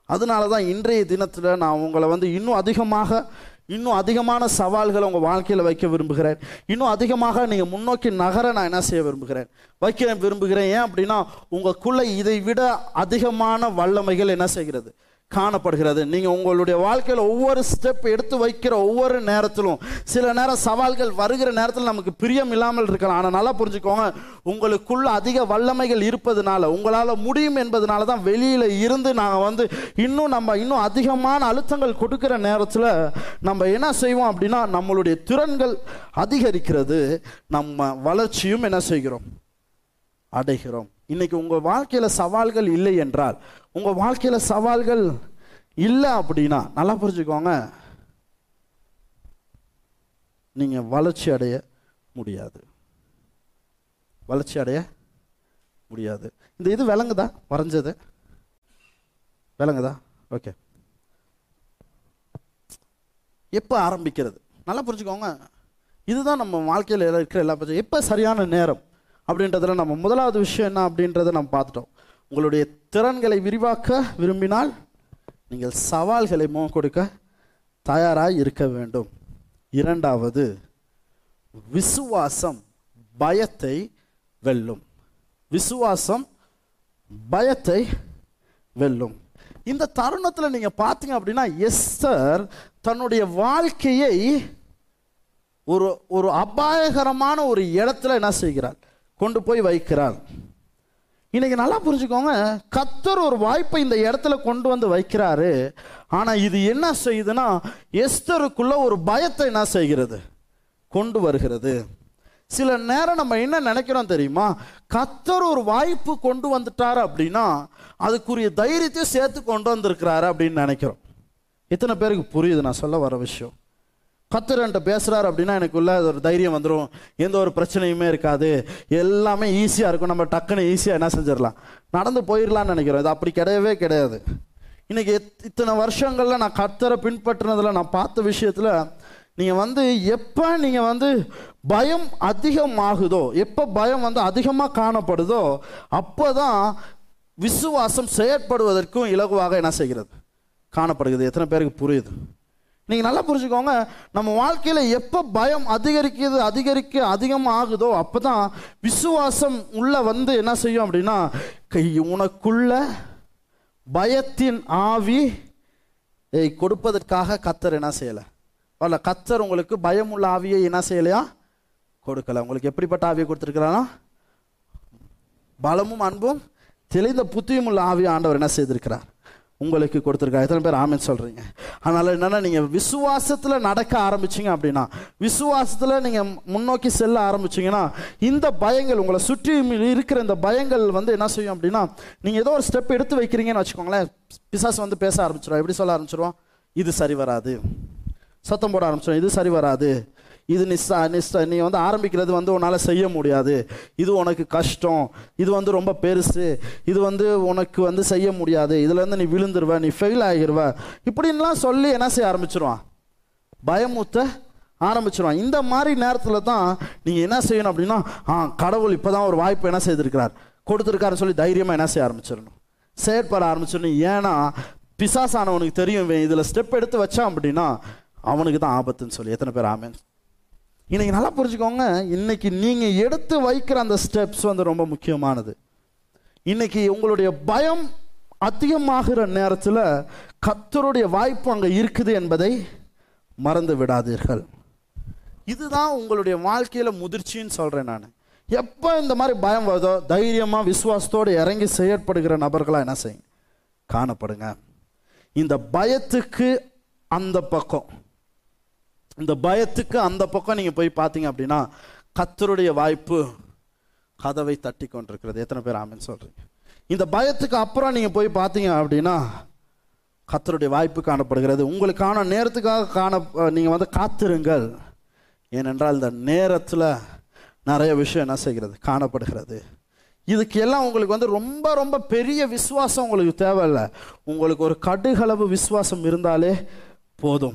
அதனால தான் இன்றைய தினத்தில் நான் உங்களை வந்து இன்னும் அதிகமாக இன்னும் அதிகமான சவால்களை உங்கள் வாழ்க்கையில் வைக்க விரும்புகிறேன். இன்னும் அதிகமாக நீங்கள் முன்னோக்கி நகர நான் என்ன செய்ய விரும்புகிறேன்? வைக்க விரும்புகிறேன். ஏன் அப்படின்னா உங்களுக்குள்ளே இதை விட அதிகமான வல்லமைகள் என்ன செய்கிறது? காணப்படுகிறது. நீங்கள் உங்களுடைய வாழ்க்கையில் ஒவ்வொரு ஸ்டெப் எடுத்து வைக்கிற ஒவ்வொரு நேரத்திலும் சில நேரம் சவால்கள் வருகிற நேரத்தில் நமக்கு பிரியம் இல்லாமல் இருக்கலாம். ஆனால் நல்லா புரிஞ்சுக்கோங்க உங்களுக்குள்ள அதிக வல்லமைகள் இருப்பதுனால உங்களால் முடியும் என்பதனால தான் வெளியில் இருந்து நாங்கள் வந்து இன்னும் நம்ம இன்னும் அதிகமான அழுத்தங்கள் கொடுக்கிற நேரத்தில் நம்ம என்ன செய்வோம் அப்படின்னா நம்மளுடைய திறன்கள் அதிகரிக்கிறது. நம்ம வளர்ச்சியும் என்ன செய்கிறோம்? அடைகிறோம். இன்னைக்கு உங்கள் வாழ்க்கையில் சவால்கள் இல்லை என்றால் உங்கள் வாழ்க்கையில் சவால்கள் இல்லை அப்படின்னா நல்லா புரிஞ்சுக்கோங்க. நீங்கள் வளர்ச்சி அடைய முடியாது. வளர்ச்சி அடைய முடியாது. இந்த இது விளங்குதா? வரைஞ்சது. விளங்குதா? ஓகே. எப்போ ஆரம்பிக்கிறது? நல்லா புரிஞ்சுக்கோங்க. இதுதான் நம்ம வாழ்க்கையில் இருக்கிற எல்லா பிரச்சனையும். எப்போ சரியான நேரம் அப்படின்றதுல நம்ம முதலாவது விஷயம் என்ன அப்படின்றத நம்ம பார்த்துட்டோம். உங்களுடைய திறன்களை விரிவாக்க விரும்பினால் நீங்கள் சவால்களை முகம் கொடுக்க தயாராக இருக்க வேண்டும். இரண்டாவது விசுவாசம் பயத்தை வெல்லும். விசுவாசம் பயத்தை வெல்லும். இந்த தருணத்தில் நீங்கள் பார்த்தீங்க அப்படின்னா எஸ்தர் தன்னுடைய வாழ்க்கையை ஒரு ஒரு அபாயகரமான ஒரு இடத்துல என்ன செய்கிறார்? கொண்டு போய் வைக்கிறார். இன்னைக்கு நல்லா புரிஞ்சுக்கோங்க. கத்தர் ஒரு வாய்ப்பை இந்த இடத்துல கொண்டு வந்து வைக்கிறாரு. ஆனால் இது என்ன செய்யுதுன்னா எஸ்தருக்குள்ள ஒரு பயத்தை என்ன செய்கிறது? கொண்டு வருகிறது. சில நேரம் நம்ம என்ன நினைக்கிறோம் தெரியுமா? கத்தர் ஒரு வாய்ப்பு கொண்டு வந்துட்டாரு அப்படின்னா அதுக்குரிய தைரியத்தையும் சேர்த்து கொண்டு வந்திருக்கிறாரு அப்படின்னு நினைக்கிறோம். இத்தனை பேருக்கு புரியுது நான் சொல்ல வர விஷயம்? கத்தர் என்கிட்ட பேசுகிறார் அப்படின்னா எனக்குள்ள ஒரு தைரியம் வந்துடும் எந்த ஒரு பிரச்சனையுமே இருக்காது. எல்லாமே ஈஸியாக இருக்கும். நம்ம டக்குன்னு ஈஸியாக என்ன செஞ்சிடலாம்? நடந்து போயிடலாம்னு நினைக்கிறோம். இது அப்படி கிடையவே கிடையாது. இன்றைக்கி எத்- இத்தனை வருஷங்களில் நான் கத்தரை பின்பற்றினதில் நான் பார்த்த விஷயத்தில் நீங்கள் வந்து எப்போ நீங்கள் வந்து பயம் அதிகமாகுதோ எப்போ பயம் வந்து அதிகமாக காணப்படுதோ அப்போ தான் விசுவாசம் செயற்படுவதற்கும் இலகுவாக என்ன செய்கிறது? காணப்படுகிறது. எத்தனை பேருக்கு புரியுது? நீங்கள் நல்லா புரிஞ்சுக்கோங்க. நம்ம வாழ்க்கையில் எப்போ பயம் அதிகரிக்கிறது அதிகரிக்க அதிகமாக ஆகுதோ அப்போ தான் விசுவாசம் உள்ள வந்து என்ன செய்யும் அப்படின்னா கை உனக்குள்ள பயத்தின் ஆவி கொடுப்பதற்காக கத்தர் என்ன செய்யலை? வரல கத்தர் உங்களுக்கு பயமுள்ள ஆவியை என்ன செய்யலையா? கொடுக்கல. உங்களுக்கு எப்படிப்பட்ட ஆவியை கொடுத்துருக்கிறாரா? பலமும் அன்பும் தெளிந்த புத்தியும் உள்ள ஆவியை ஆண்டவர் என்ன செய்திருக்கிறார்? உங்களுக்கு கொடுத்துருக்கா எத்தனை பேர் ஆமின்னு சொல்கிறீங்க அதனால் என்னென்னா நீங்கள் விசுவாசத்தில் நடக்க ஆரம்பிச்சீங்க அப்படின்னா விசுவாசத்தில் நீங்கள் முன்னோக்கி செல்ல ஆரம்பிச்சிங்கன்னா இந்த பயங்கள் உங்களை சுற்றி இருக்கிற இந்த பயங்கள் வந்து என்ன செய்யும் அப்படின்னா நீங்கள் ஏதோ ஒரு ஸ்டெப் எடுத்து வைக்கிறீங்கன்னு வச்சுக்கோங்களேன் பிசாசு வந்து பேச ஆரம்பிச்சிடும் எப்படி சொல்ல ஆரம்பிச்சிருவோம் இது சரி வராது. சத்தம் போட ஆரம்பிச்சிடும் இது சரி வராது. இது நிஸ்ஸா நிஸ்ஸா நீ வந்து ஆரம்பிக்கிறது வந்து உன்னால் செய்ய முடியாது. இது உனக்கு கஷ்டம். இது வந்து ரொம்ப பெருசு. இது வந்து உனக்கு வந்து செய்ய முடியாது. இதுலேருந்து நீ விழுந்துருவ நீ ஃபெயில் ஆகிருவ. இப்படின்லாம் சொல்லி என்ன செய்ய ஆரம்பிச்சிருவான்? பயமுத்த ஆரம்பிச்சிருவான். இந்த மாதிரி நேரத்தில் தான் நீங்கள் என்ன செய்யணும் அப்படின்னா ஆ கடவுள் இப்போ தான் ஒரு வாய்ப்பு என்ன செய்திருக்கிறார்? கொடுத்துருக்காருன்னு சொல்லி தைரியமாக என்ன செய்ய ஆரம்பிச்சிடணும். செயற்பட ஆரம்பிச்சிடணும். ஏன்னா பிசாசானவனுக்கு தெரியும் இதில் ஸ்டெப் எடுத்து வச்சான் அப்படின்னா அவனுக்கு தான் ஆபத்துன்னு சொல்லி எத்தனை பேர் ஆமேன். இன்னைக்கு நல்லா புரிஞ்சுக்கோங்க. இன்னைக்கு நீங்கள் எடுத்து வைக்கிற அந்த ஸ்டெப்ஸ் வந்து ரொம்ப முக்கியமானது. இன்னைக்கு உங்களுடைய பயம் அதிகமாகிற நேரத்தில் கத்தருடைய வாய்ப்பு அங்கே இருக்குது என்பதை மறந்து விடாதீர்கள். இதுதான் உங்களுடைய வாழ்க்கையில் முதிர்ச்சின்னு சொல்கிறேன் நான். எப்போ இந்த மாதிரி பயம் வருதோ தைரியமாக விசுவாசத்தோடு இறங்கி செயற்படுகிற நபர்களாக என்ன செய்யும்? காணப்படுங்க. இந்த பயத்துக்கு அந்த பக்கம். இந்த பயத்துக்கு அந்த பக்கம் நீங்கள் போய் பார்த்தீங்க அப்படின்னா கத்தருடைய வாய்ப்பு கதவை தட்டி கொண்டிருக்கிறது. எத்தனை பேர் ஆமின்னு சொல்கிறீங்க இந்த பயத்துக்கு அப்புறம் நீங்கள் போய் பார்த்தீங்க அப்படின்னா கத்தருடைய வாய்ப்பு காணப்படுகிறது. உங்களுக்கான நேரத்துக்காக காண நீங்கள் வந்து காத்திருங்கள். ஏனென்றால் இந்த நேரத்தில் நிறைய விஷயம் என்ன செய்கிறது? காணப்படுகிறது. இதுக்கு எல்லாம் உங்களுக்கு வந்து ரொம்ப ரொம்ப பெரிய விசுவாசம் உங்களுக்கு தேவையில்லை. உங்களுக்கு ஒரு கடுகளவு விசுவாசம் இருந்தாலே போதும்.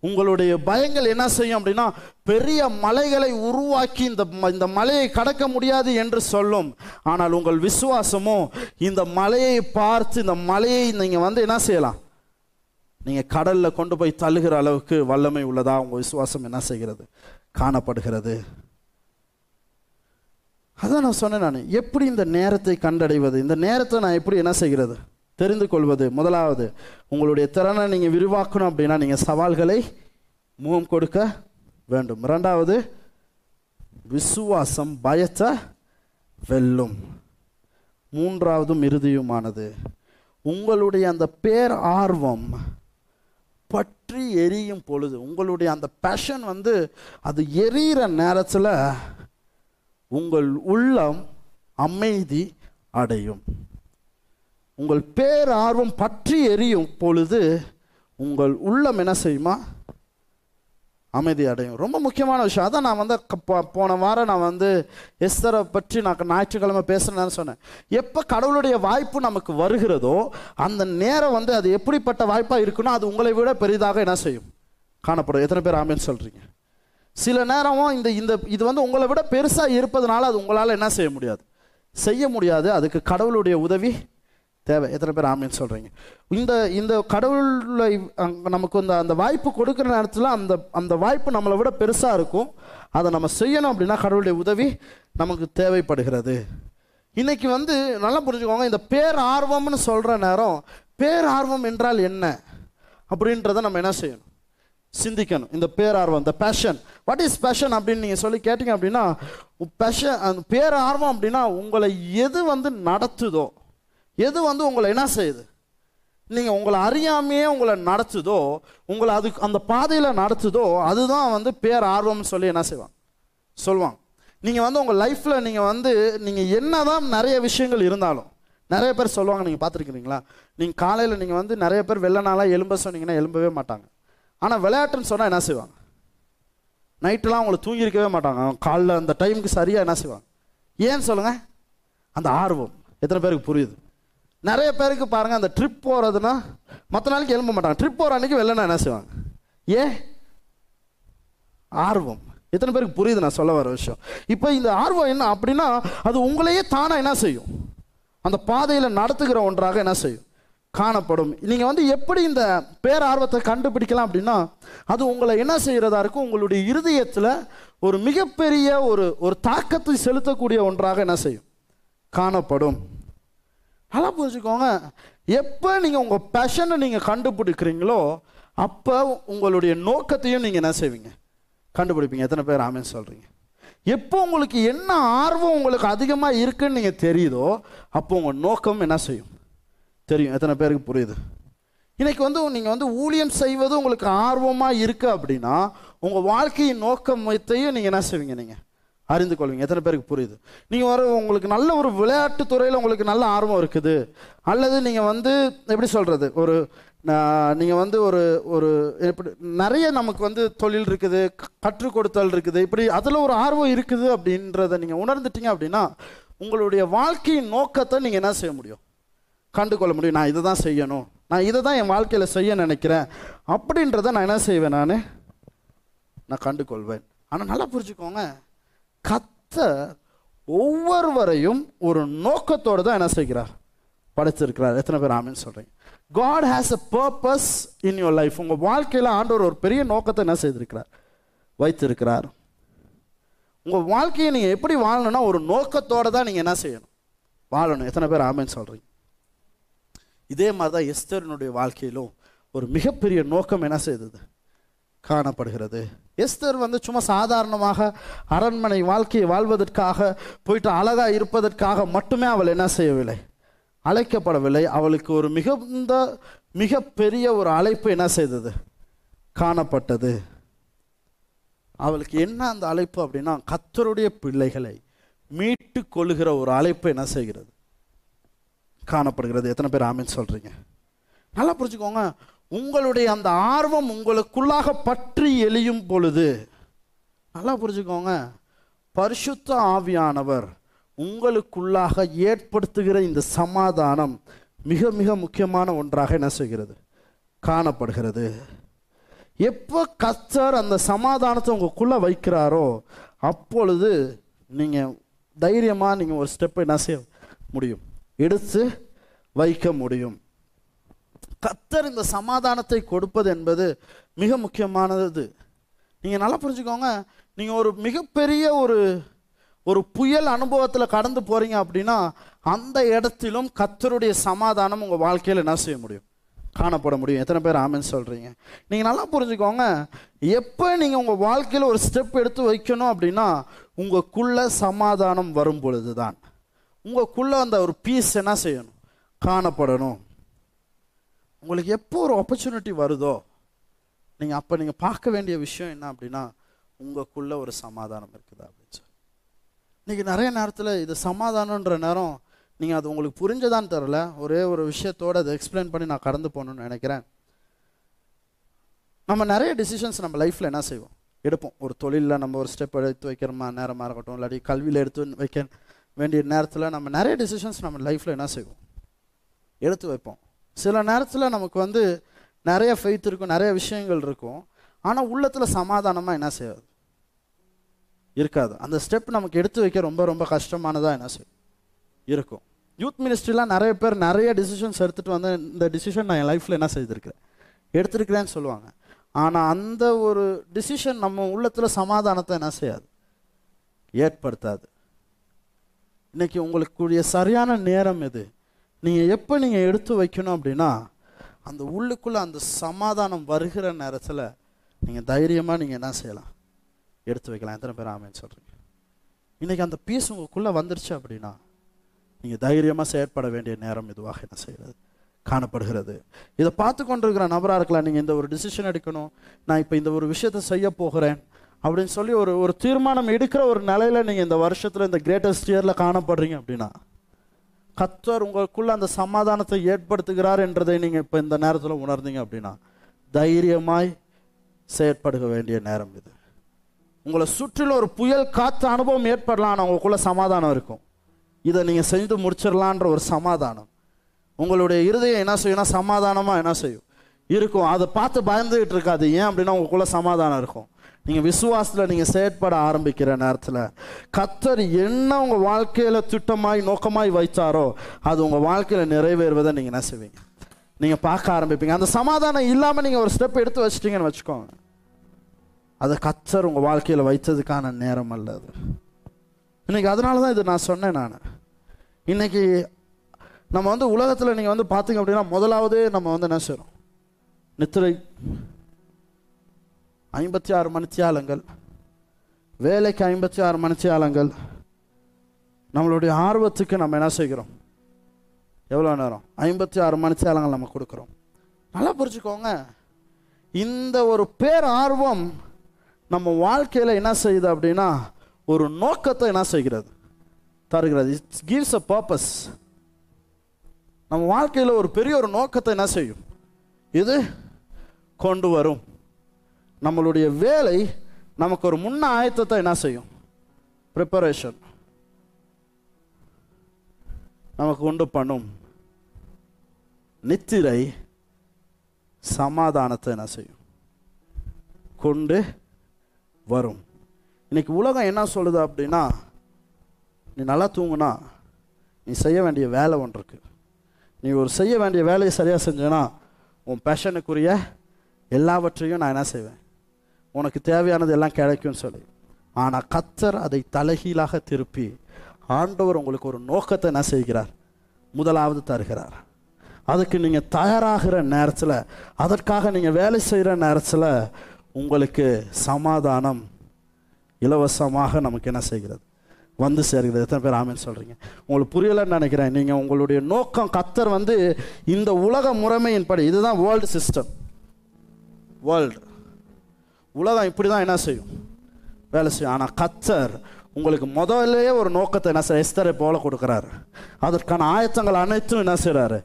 உங்களுடைய பயங்கள் என்ன செய்யும் அப்படின்னா பெரிய மலைகளை உருவாக்கி இந்த ம- இந்த மலையை கடக்க முடியாது என்று சொல்லும். ஆனால் உங்கள் விசுவாசமோ இந்த மலையை பார்த்து இந்த மலையை நீங்கள் வந்து என்ன செய்யலாம்? நீங்கள் கடலில் கொண்டு போய் தள்ளுகிற அளவுக்கு வல்லமை உள்ளதா உங்கள் விசுவாசம் என்ன செய்கிறது? காணப்படுகிறது. அதான் நான் சொன்னேன் நான். எப்படி இந்த நேரத்தை கண்டடைவது? இந்த நேரத்தை நான் எப்படி என்ன செய்கிறது? தெரிந்து கொள்வது. முதலாவது உங்களுடைய திறனை நீங்கள் விரிவாக்கணும் அப்படின்னா நீங்கள் சவால்களை முகம் கொடுக்க வேண்டும். இரண்டாவது விசுவாசம் பயத்தை வெல்லும். மூன்றாவதும் இறுதியுமானது. உங்களுடைய அந்த பேர் ஆர்வம் பற்றி எரியும் பொழுது உங்களுடைய அந்த பேஷன் வந்து அது எரியிற நேரத்தில் உங்கள் உள்ளம் அமைதி அடையும். உங்கள் பேர் ஆர்வம் பற்றி எரியும் பொழுது உங்கள் உள்ளம் என்ன செய்யுமா? அமைதி அடையும். ரொம்ப முக்கியமான விஷயம். அதான் நான் வந்து க- போன வாரம் நான் வந்து எஸ்தரை பற்றி நான் ஞாயிற்றுக்கிழமை பேசுனேன்னு சொன்னேன். எப்போ கடவுளுடைய வாய்ப்பு நமக்கு வருகிறதோ அந்த நேரம் வந்து அது எப்படிப்பட்ட வாய்ப்பாக இருக்குன்னா அது உங்களை விட பெரிதாக என்ன செய்யும்? காணப்படும். எத்தனை பேர் ஆமேன்னு சொல்கிறீங்க சில நேரமும் இந்த இந்த இது வந்து உங்களை விட பெருசாக இருப்பதனால அது உங்களால் என்ன செய்ய முடியாது? செய்ய முடியாது. அதுக்கு கடவுளுடைய உதவி தேவை. எத்தனை பேர் ஆமின்னு சொல்கிறீங்க இந்த இந்த கடவுளை நமக்கு இந்த அந்த வாய்ப்பு கொடுக்குற நேரத்தில் அந்த அந்த வாய்ப்பு நம்மளை விட பெருசாக இருக்கும். அதை நம்ம செய்யணும் அப்படின்னா கடவுளுடைய உதவி நமக்கு தேவைப்படுகிறது. இன்னைக்கு வந்து நல்லா புரிஞ்சுக்கோங்க இந்த பேர் ஆர்வம்னு சொல்கிற நேரம் பேர் ஆர்வம் என்றால் என்ன அப்படின்றத நம்ம என்ன செய்யணும்? சிந்திக்கணும். இந்த பேரார்வம் இந்த பேஷன் வாட் இஸ் பேஷன் அப்படின்னு நீங்கள் சொல்லி கேட்டிங்க அப்படின்னா பேஷன் அந்த பேரார்வம் அப்படின்னா உங்களை எது வந்து நடத்துதோ எது வந்து உங்களை என்ன செய்யுது? நீங்கள் உங்களை அறியாமையே உங்களை நடத்துதோ உங்களை அதுக்கு அந்த பாதையில் நடத்துதோ அதுதான் வந்து பேர் ஆர்வம்னு சொல்லி என்ன செய்வாங்க? சொல்லுவாங்க நீங்கள் வந்து உங்கள் லைஃப்பில் நீங்கள் வந்து நீங்கள் என்னதான் நிறைய விஷயங்கள் இருந்தாலும் நிறைய பேர் சொல்லுவாங்க நீங்கள் பார்த்துருக்கிறீங்களா? நீங்கள் காலையில் நீங்கள் வந்து நிறைய பேர் வெள்ள நாளாக எலும்ப சொன்னீங்கன்னா எலும்பவே மாட்டாங்க. ஆனால் விளையாட்டுன்னு சொன்னால் என்ன செய்வாங்க? நைட்டெலாம் அவங்கள தூங்கியிருக்கவே மாட்டாங்க. காலைல அந்த டைமுக்கு சரியாக என்ன செய்வாங்க? ஏன்னு சொல்லுங்கள் அந்த ஆர்வம். எத்தனை பேருக்கு புரியுது? நிறைய பேருக்கு பாருங்கள் அந்த ட்ரிப் போகிறதுனா மற்ற நாளைக்கு எழும்ப மாட்டாங்க. ட்ரிப் போகிற அன்றைக்கி வெள்ளனா என்ன செய்வாங்க? ஏ? ஆர்வம். எத்தனை பேருக்கு புரியுது நான் சொல்ல வர விஷயம். இப்போ இந்த ஆர்வம் என்ன அப்படின்னா அது உங்களையே தானாக என்ன செய்யும்? அந்த பாதையில் நடத்துகிற ஒன்றாக என்ன செய்யும்? காணப்படும். நீங்கள் வந்து எப்படி இந்த பேரார்வத்தை கண்டுபிடிக்கலாம் அப்படின்னா அது உங்களை என்ன செய்கிறதா இருக்கும்? உங்களுடைய இருதயத்தில் ஒரு மிகப்பெரிய ஒரு ஒரு தாக்கத்தை செலுத்தக்கூடிய ஒன்றாக என்ன செய்யும்? காணப்படும். நல்லா புரிஞ்சுக்கோங்க எப்போ நீங்கள் உங்கள் பேஷனை நீங்கள் கண்டுபிடிக்கிறீங்களோ அப்போ உங்களுடைய நோக்கத்தையும் நீங்கள் என்ன செய்வீங்க? கண்டுபிடிப்பீங்க. எத்தனை பேர் ஆமேன்னு சொல்கிறீங்க எப்போ உங்களுக்கு என்ன ஆர்வம் உங்களுக்கு அதிகமாக இருக்குன்னு நீங்கள் தெரியுதோ அப்போ உங்கள் நோக்கம் என்ன செய்யும்? தெரியும். எத்தனை பேருக்கு புரியுது? இன்றைக்கி வந்து நீங்கள் வந்து ஊழியம் செய்வது உங்களுக்கு ஆர்வமாக இருக்குது அப்படின்னா உங்கள் வாழ்க்கையின் நோக்கத்தையும் நீங்கள் என்ன செய்வீங்க நீங்கள் அறிந்து கொள்வீங்க. எத்தனை பேருக்கு புரியுது? நீங்கள் ஒரு உங்களுக்கு நல்ல ஒரு விளையாட்டு துறையில் உங்களுக்கு நல்ல ஆர்வம் இருக்குது. அல்லது நீங்கள் வந்து எப்படி சொல்கிறது ஒரு நீங்கள் வந்து ஒரு ஒரு எப்படி நிறைய நமக்கு வந்து தொழில் இருக்குது கற்றுக் கொடுத்தல் இருக்குது. இப்படி அதில் ஒரு ஆர்வம் இருக்குது அப்படின்றத நீங்கள் உணர்ந்துட்டீங்க அப்படின்னா உங்களுடைய வாழ்க்கையின் நோக்கத்தை நீங்கள் என்ன செய்ய முடியும்? கண்டு கொள்ள முடியும். நான் இதை தான் செய்யணும். நான் இதை தான் என் வாழ்க்கையில் செய்ய நினைக்கிறேன். அப்படின்றத நான் என்ன செய்வேன் நான்? நான் கண்டு கொள்வேன் ஆனால் நல்லா புரிஞ்சுக்கோங்க. கத்தர் ஒவ்வொருவரையும் ஒரு நோக்கத்தோடு தான் என்ன செய்கிறார்? படைத்திருக்கிறார். எத்தனை பேர் ஆமின்னு சொல்கிறீங்க God has a purpose in your life உங்கள் வாழ்க்கையில் ஆண்டவர் ஒரு பெரிய நோக்கத்தை என்ன செய்திருக்கிறார்? வைத்திருக்கிறார். உங்கள் வாழ்க்கையை நீங்கள் எப்படி வாழணும்னா ஒரு நோக்கத்தோடு தான் நீங்கள் என்ன செய்யணும்? வாழணும். எத்தனை பேர் ஆமைன்னு சொல்கிறீங்க இதே மாதிரி தான் எஸ்தரினுடைய வாழ்க்கையிலும் ஒரு மிகப்பெரிய நோக்கம் என்ன செய்தது? காணப்படுகிறது. எஸ்தர் வந்து சும்மா சாதாரணமாக அரண்மனை வாழ்க்கையை வாழ்வதற்காக போயிட்டு அழகா இருப்பதற்காக மட்டுமே அவள் என்ன செய்யவில்லை. அழைக்கப்படவில்லை. அவளுக்கு ஒரு மிகுந்த மிக பெரிய ஒரு அழைப்பு என்ன செய்தது? காணப்பட்டது. அவளுக்கு என்ன அந்த அழைப்பு அப்படின்னா கத்தருடைய பிள்ளைகளை மீட்டு கொள்ளுகிற ஒரு அழைப்பு என்ன செய்கிறது? காணப்படுகிறது. எத்தனை பேர் ஆமின்னு சொல்றீங்க? நல்லா புரிஞ்சுக்கோங்க. உங்களுடைய அந்த ஆர்வம் உங்களுக்குள்ளாக பற்றி எழியும் பொழுது நல்லா புரிஞ்சுக்கோங்க. பரிசுத்த ஆவியானவர் உங்களுக்குள்ளாக ஏற்படுத்துகிற இந்த சமாதானம் மிக மிக முக்கியமான ஒன்றாக என்ன செய்கிறது? காணப்படுகிறது. எப்போ கத்தர் அந்த சமாதானத்தை உங்களுக்குள்ளே வைக்கிறாரோ அப்பொழுது நீங்கள் தைரியமாக நீங்கள் ஒரு ஸ்டெப்பை என்ன செய்ய முடியும்? எடுத்து வைக்க முடியும். கத்தர் இந்த சமாதானத்தை கொடுப்பது என்பது மிக முக்கியமானது. நீங்கள் நல்லா புரிஞ்சுக்கோங்க. நீங்கள் ஒரு மிகப்பெரிய ஒரு ஒரு புயல் அனுபவத்தில் கடந்து போகிறீங்க அப்படின்னா அந்த இடத்திலும் கத்தருடைய சமாதானம் உங்கள் வாழ்க்கையில் என்ன செய்ய முடியும்? காணப்பட முடியும். எத்தனை பேர் ஆமென்னு சொல்கிறீங்க நீங்கள் நல்லா புரிஞ்சுக்கோங்க. எப்போ நீங்கள் உங்கள் வாழ்க்கையில் ஒரு ஸ்டெப் எடுத்து வைக்கணும் அப்படின்னா உங்களுக்குள்ள சமாதானம் வரும் பொழுது தான் உங்களுக்குள்ளே அந்த ஒரு பீஸ் என்ன செய்யணும்? காணப்படணும். உங்களுக்கு எப்போ ஒரு ஆப்பர்ச்சுனிட்டி வருதோ நீங்கள் அப்போ நீங்கள் பார்க்க வேண்டிய விஷயம் என்ன அப்படின்னா உங்களுக்குள்ள ஒரு சமாதானம் இருக்குதா அப்படின்னு சொல்லி. இன்றைக்கி நிறைய நேரத்தில் இது சமாதானன்ற நேரம் நீங்கள் அது உங்களுக்கு புரிஞ்சதான்னு தெரில ஒரே ஒரு விஷயத்தோடு அதை எக்ஸ்பிளைன் பண்ணி நான் கடந்து போகணுன்னு நினைக்கிறேன். நம்ம நிறைய டிசிஷன்ஸ் நம்ம லைஃப்பில் என்ன செய்வோம்? எடுப்போம். ஒரு தொழிலில் நம்ம ஒரு ஸ்டெப் எடுத்து வைக்கிறோமா நேரமாக இருக்கட்டும் இல்லாட்டி கல்வியில் எடுத்து வைக்க வேண்டிய நேரத்தில் நம்ம நிறைய டிசிஷன்ஸ் நம்ம லைஃப்பில் என்ன செய்வோம்? எடுத்து வைப்போம். சில நேரத்தில் நமக்கு வந்து நிறைய ஃபெய்த் இருக்கும் நிறைய விஷயங்கள் இருக்கும். ஆனால் உள்ளத்தில் சமாதானமாக என்ன செய்யாது? இருக்காது. அந்த ஸ்டெப் நமக்கு எடுத்து வைக்க ரொம்ப ரொம்ப கஷ்டமானதாக என்ன செய்யும் இருக்கும். யூத் மினிஸ்ட்ரிலாம் நிறைய பேர் நிறைய டிசிஷன்ஸ் எடுத்துகிட்டு வந்து இந்த டிசிஷன் நான் என் லைஃப்பில் என்ன செய்திருக்கிறேன்? எடுத்துருக்கிறேன்னு சொல்லுவாங்க. ஆனால் அந்த ஒரு டிசிஷன் நம்ம உள்ளத்தில் சமாதானத்தை என்ன செய்யாது? ஏற்படுத்தாது. இன்னைக்கு உங்களுக்கு கூடிய சரியான நேரம் எது? நீங்கள் எப்போ நீங்கள் எடுத்து வைக்கணும் அப்படின்னா அந்த உள்ளுக்குள்ளே அந்த சமாதானம் வருகிற நேரத்தில் நீங்கள் தைரியமாக நீங்கள் என்ன செய்யலாம்? எடுத்து வைக்கலாம். எத்தனை பேர் ஆமேன்னு சொல்கிறீங்க இன்றைக்கி அந்த பீஸ் உங்களுக்குள்ளே வந்துருச்சு அப்படின்னா நீங்கள் தைரியமாக செயற்பட வேண்டிய நேரம் இதுவாக என்ன செய்கிறது? காணப்படுகிறது. இதை பார்த்து கொண்டிருக்கிற நபராக இருக்கலாம். நீங்கள் இந்த ஒரு டிசிஷன் எடுக்கணும். நான் இப்போ இந்த ஒரு விஷயத்தை செய்ய போகிறேன் அப்படின்னு சொல்லி ஒரு ஒரு தீர்மானம் எடுக்கிற ஒரு நிலையில் நீங்கள் இந்த வருஷத்தில் இந்த கிரேட்டஸ்ட் இயரில் காணப்படுறீங்க அப்படின்னா கத்தர் உங்களுக்குள்ள அந்த சமாதானத்தை ஏற்படுத்துகிறார் என்றதை நீங்கள் இப்போ இந்த நேரத்தில் உணர்ந்தீங்க அப்படின்னா தைரியமாய் செயற்படுக வேண்டிய நேரம் இது. உங்களை சுற்றிலும் ஒரு புயல் காற்று அனுபவம் ஏற்படலாம் ஆனால் உங்களுக்குள்ள சமாதானம் இருக்கும். இதை நீங்கள் செஞ்சு முடிச்சிடலான்ற ஒரு சமாதானம். உங்களுடைய இருதயம் என்ன செய்யும்னா சமாதானமாக என்ன செய்யும்? இருக்கும். அதை பார்த்து பயந்துகிட்டு இருக்காது. ஏன் அப்படின்னா உங்களுக்குள்ள சமாதானம் இருக்கும். நீங்கள் விசுவாசத்தில் நீங்கள் செயற்பட ஆரம்பிக்கிற நேரத்தில் கத்தர் என்ன உங்கள் வாழ்க்கையில் திட்டமாய் நோக்கமாய் வைத்தாரோ அது உங்கள் வாழ்க்கையில் நிறைவேறுவதை நீங்கள் என்ன செய்வீங்க நீங்கள் பார்க்க ஆரம்பிப்பீங்க. அந்த சமாதானம் இல்லாமல் நீங்கள் ஒரு ஸ்டெப் எடுத்து வச்சிட்டிங்கன்னு வச்சுக்கோங்க. அதை கத்தர் உங்கள் வாழ்க்கையில் வைத்ததுக்கான நேரம் அல்ல அது. இன்றைக்கி அதனால தான் இது நான் சொன்னேன் நான். இன்னைக்கு நம்ம வந்து உலகத்தில் நீங்கள் வந்து பார்த்தீங்க அப்படின்னா முதலாவது நம்ம வந்து என்ன செய்கிறோம் நித்திரை ஐம்பத்தி ஆறு மணித்தியாலங்கள் வேலைக்கு ஐம்பத்தி ஆறு மணித்தியாலங்கள் நம்மளுடைய ஆர்வத்துக்கு நம்ம என்ன செய்கிறோம்? எவ்வளோ நேரம்? ஐம்பத்தி ஆறு மணித்தியாலங்கள் நம்ம கொடுக்குறோம். நல்லா புரிஞ்சுக்கோங்க. இந்த ஒரு பேர் ஆர்வம் நம்ம வாழ்க்கையில் என்ன செய்யுது அப்படின்னா ஒரு நோக்கத்தை என்ன செய்கிறது? தருகிறது. இட்ஸ் கிவ்ஸ் அ பர்பஸ் நம்ம வாழ்க்கையில் ஒரு பெரிய ஒரு நோக்கத்தை என்ன செய்யும்? இது கொண்டு வரும். நம்மளுடைய வேலை நமக்கு ஒரு முன்ன ஆயத்தத்தை என்ன செய்யும்? ப்ரிப்பரேஷன் நமக்கு உண்டு பண்ணும் நித்திரை சமாதானத்தை என்ன செய்யும்? கொண்டு வரும். இன்னைக்கு உலகம் என்ன சொல்லுது அப்படின்னா நீ நல்லா தூங்குனா நீ செய்ய வேண்டிய வேலை ஒன்று இருக்கு. நீ ஒரு செய்ய வேண்டிய வேலையை சரியாக செஞ்சேன்னா உன் பேஷனுக்குரிய எல்லாவற்றையும் நான் என்ன செய்வேன்? உனக்கு தேவையானது எல்லாம் கிடைக்கும்னு சொல்லி. ஆனால் கத்தர் அதை தலைகீழாக திருப்பி ஆண்டவர் உங்களுக்கு ஒரு நோக்கத்தை என்ன செய்கிறார்? முதலாவது தருகிறார். அதுக்கு நீங்கள் தயாராகிற நேரத்தில் அதற்காக நீங்கள் வேலை செய்கிற நேரத்தில் உங்களுக்கு சமாதானம் இலவசமாக நமக்கு என்ன செய்கிறது? வந்து சேர்கிறது. எத்தனை பேர் ஆமேன்னு சொல்கிறீங்க உங்களுக்கு புரியலைன்னு நினைக்கிறேன். நீங்கள் உங்களுடைய நோக்கம் கத்தர் வந்து இந்த உலக முறைமையின்படி இதுதான் வேர்ல்டு சிஸ்டம் வேர்ல்டு உலகம் இப்படி தான் என்ன செய்யும்? வேலை செய்யும். ஆனால் கத்தர் உங்களுக்கு முதல்லயே ஒரு நோக்கத்தை என்ன செய்ய எஸ்தரை போல கொடுக்குறாரு. அதற்கான ஆயத்தங்கள் அனைத்தும் என்ன செய்கிறாரு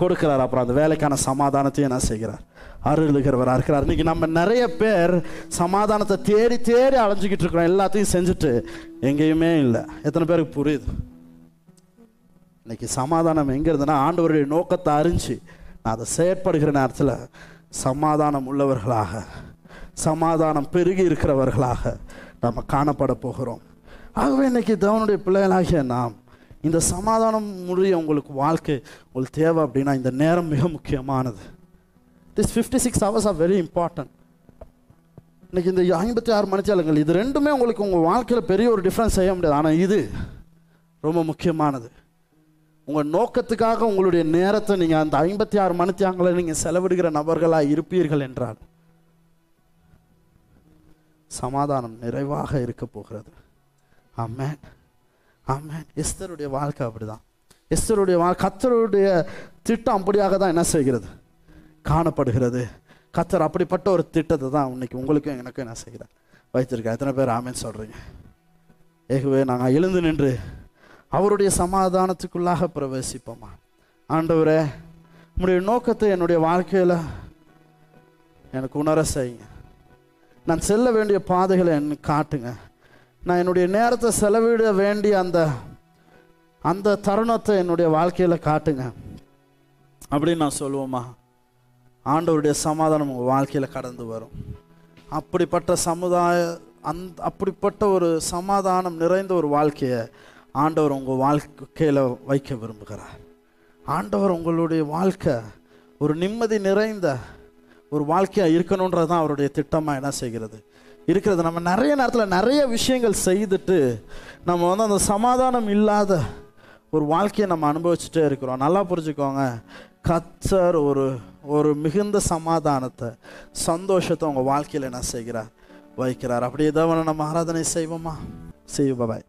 கொடுக்கிறார். அப்புறம் அந்த வேலைக்கான சமாதானத்தையும் என்ன செய்கிறார்? அருளுகிறவராக இருக்கிறார் இன்னைக்கு நம்ம நிறைய பேர் சமாதானத்தை தேடி தேடி அலைஞ்சிக்கிட்டு இருக்கிறோம். எல்லாத்தையும் செஞ்சுட்டு எங்கேயுமே இல்லை. எத்தனை பேருக்கு புரியுது? இன்னைக்கு சமாதானம் எங்கே இருந்ததுன்னா ஆண்டவருடைய நோக்கத்தை அறிஞ்சு நான் அதை செயற்படுகிற நேரத்தில் சமாதானம் உள்ளவர்களாக சமாதானம் பெருகி இருக்கிறவர்களாக நம்ம காணப்பட போகிறோம். ஆகவே இன்னைக்கு தேவனுடைய பிள்ளைகளாகிய நாம் இந்த சமாதானம் முடிய உங்களுக்கு வாழ்க்கை உங்களுக்கு தேவை அப்படின்னா இந்த நேரம் மிக முக்கியமானது. This fifty six hours are very important இன்றைக்கி இந்த ஐம்பத்தி ஆறு மணிச்சாலங்கள் இது ரெண்டுமே உங்களுக்கு உங்கள் வாழ்க்கையில் பெரிய ஒரு டிஃப்ரென்ஸ் செய்ய முடியாது. ஆனால் இது ரொம்ப முக்கியமானது. உங்கள் நோக்கத்துக்காக உங்களுடைய நேரத்தை நீங்கள் அந்த ஐம்பத்தி ஆறு மணித்தியாங்களை நீங்கள் செலவிடுகிற நபர்களாக இருப்பீர்கள் என்றால் சமாதானம் நிறைவாக இருக்க போகிறது. ஆமேன். ஆமேன். எஸ்தருடைய வாழ்க்கை அப்படிதான். எஸ்தருடைய வாழ் கத்தருடைய திட்டம் அப்படியாக தான் என்ன செய்கிறது? காணப்படுகிறது. கத்தர் அப்படிப்பட்ட ஒரு திட்டத்தை தான் இன்னைக்கு உங்களுக்கும் எனக்கும் என்ன செய்கிறார்? வைத்திருக்கேன் எத்தனை பேர் ஆமேன்னு சொல்கிறீங்க ஏகவே நாங்கள் எழுந்து நின்று அவருடைய சமாதானத்துக்குள்ளாக பிரவேசிப்போமா? ஆண்டவரே உங்களுடைய நோக்கத்தை என்னுடைய வாழ்க்கையில் எனக்கு உணர செய்யுங்க. நான் செல்ல வேண்டிய பாதைகளை எனக்கு காட்டுங்க. நான் என்னுடைய நேரத்தை செலவிட வேண்டிய அந்த அந்த தருணத்தை என்னுடைய வாழ்க்கையில் காட்டுங்க. அப்படின்னு நான் சொல்லுவோமா? ஆண்டவருடைய சமாதானம் உங்கள் வாழ்க்கையில் கடந்து வரும். அப்படிப்பட்ட சமுதாய அந் அப்படிப்பட்ட ஒரு சமாதானம் நிறைந்த ஒரு வாழ்க்கையை ஆண்டவர் உங்கள் வாழ்க்கையில் வைக்க விரும்புகிறார். ஆண்டவர் உங்களுடைய வாழ்க்கை ஒரு நிம்மதி நிறைந்த ஒரு வாழ்க்கையாக இருக்கணுன்றது தான் அவருடைய திட்டமாக என்ன செய்கிறது? இருக்கிறது. நம்ம நிறைய நேரத்தில் நிறைய விஷயங்கள் செய்துட்டு நம்ம வந்து அந்த சமாதானம் இல்லாத ஒரு வாழ்க்கையை நம்ம அனுபவிச்சுட்டே இருக்கிறோம். நல்லா புரிஞ்சுக்கோங்க. கத்தர் ஒரு ஒரு மிகுந்த சமாதானத்தை சந்தோஷத்தை உங்கள் வாழ்க்கையில் என்ன செய்கிறார்? வைக்கிறார். அப்படி ஏதாவது நம்ம ஆராதனை செய்வோமா? செய்வோம் பாய்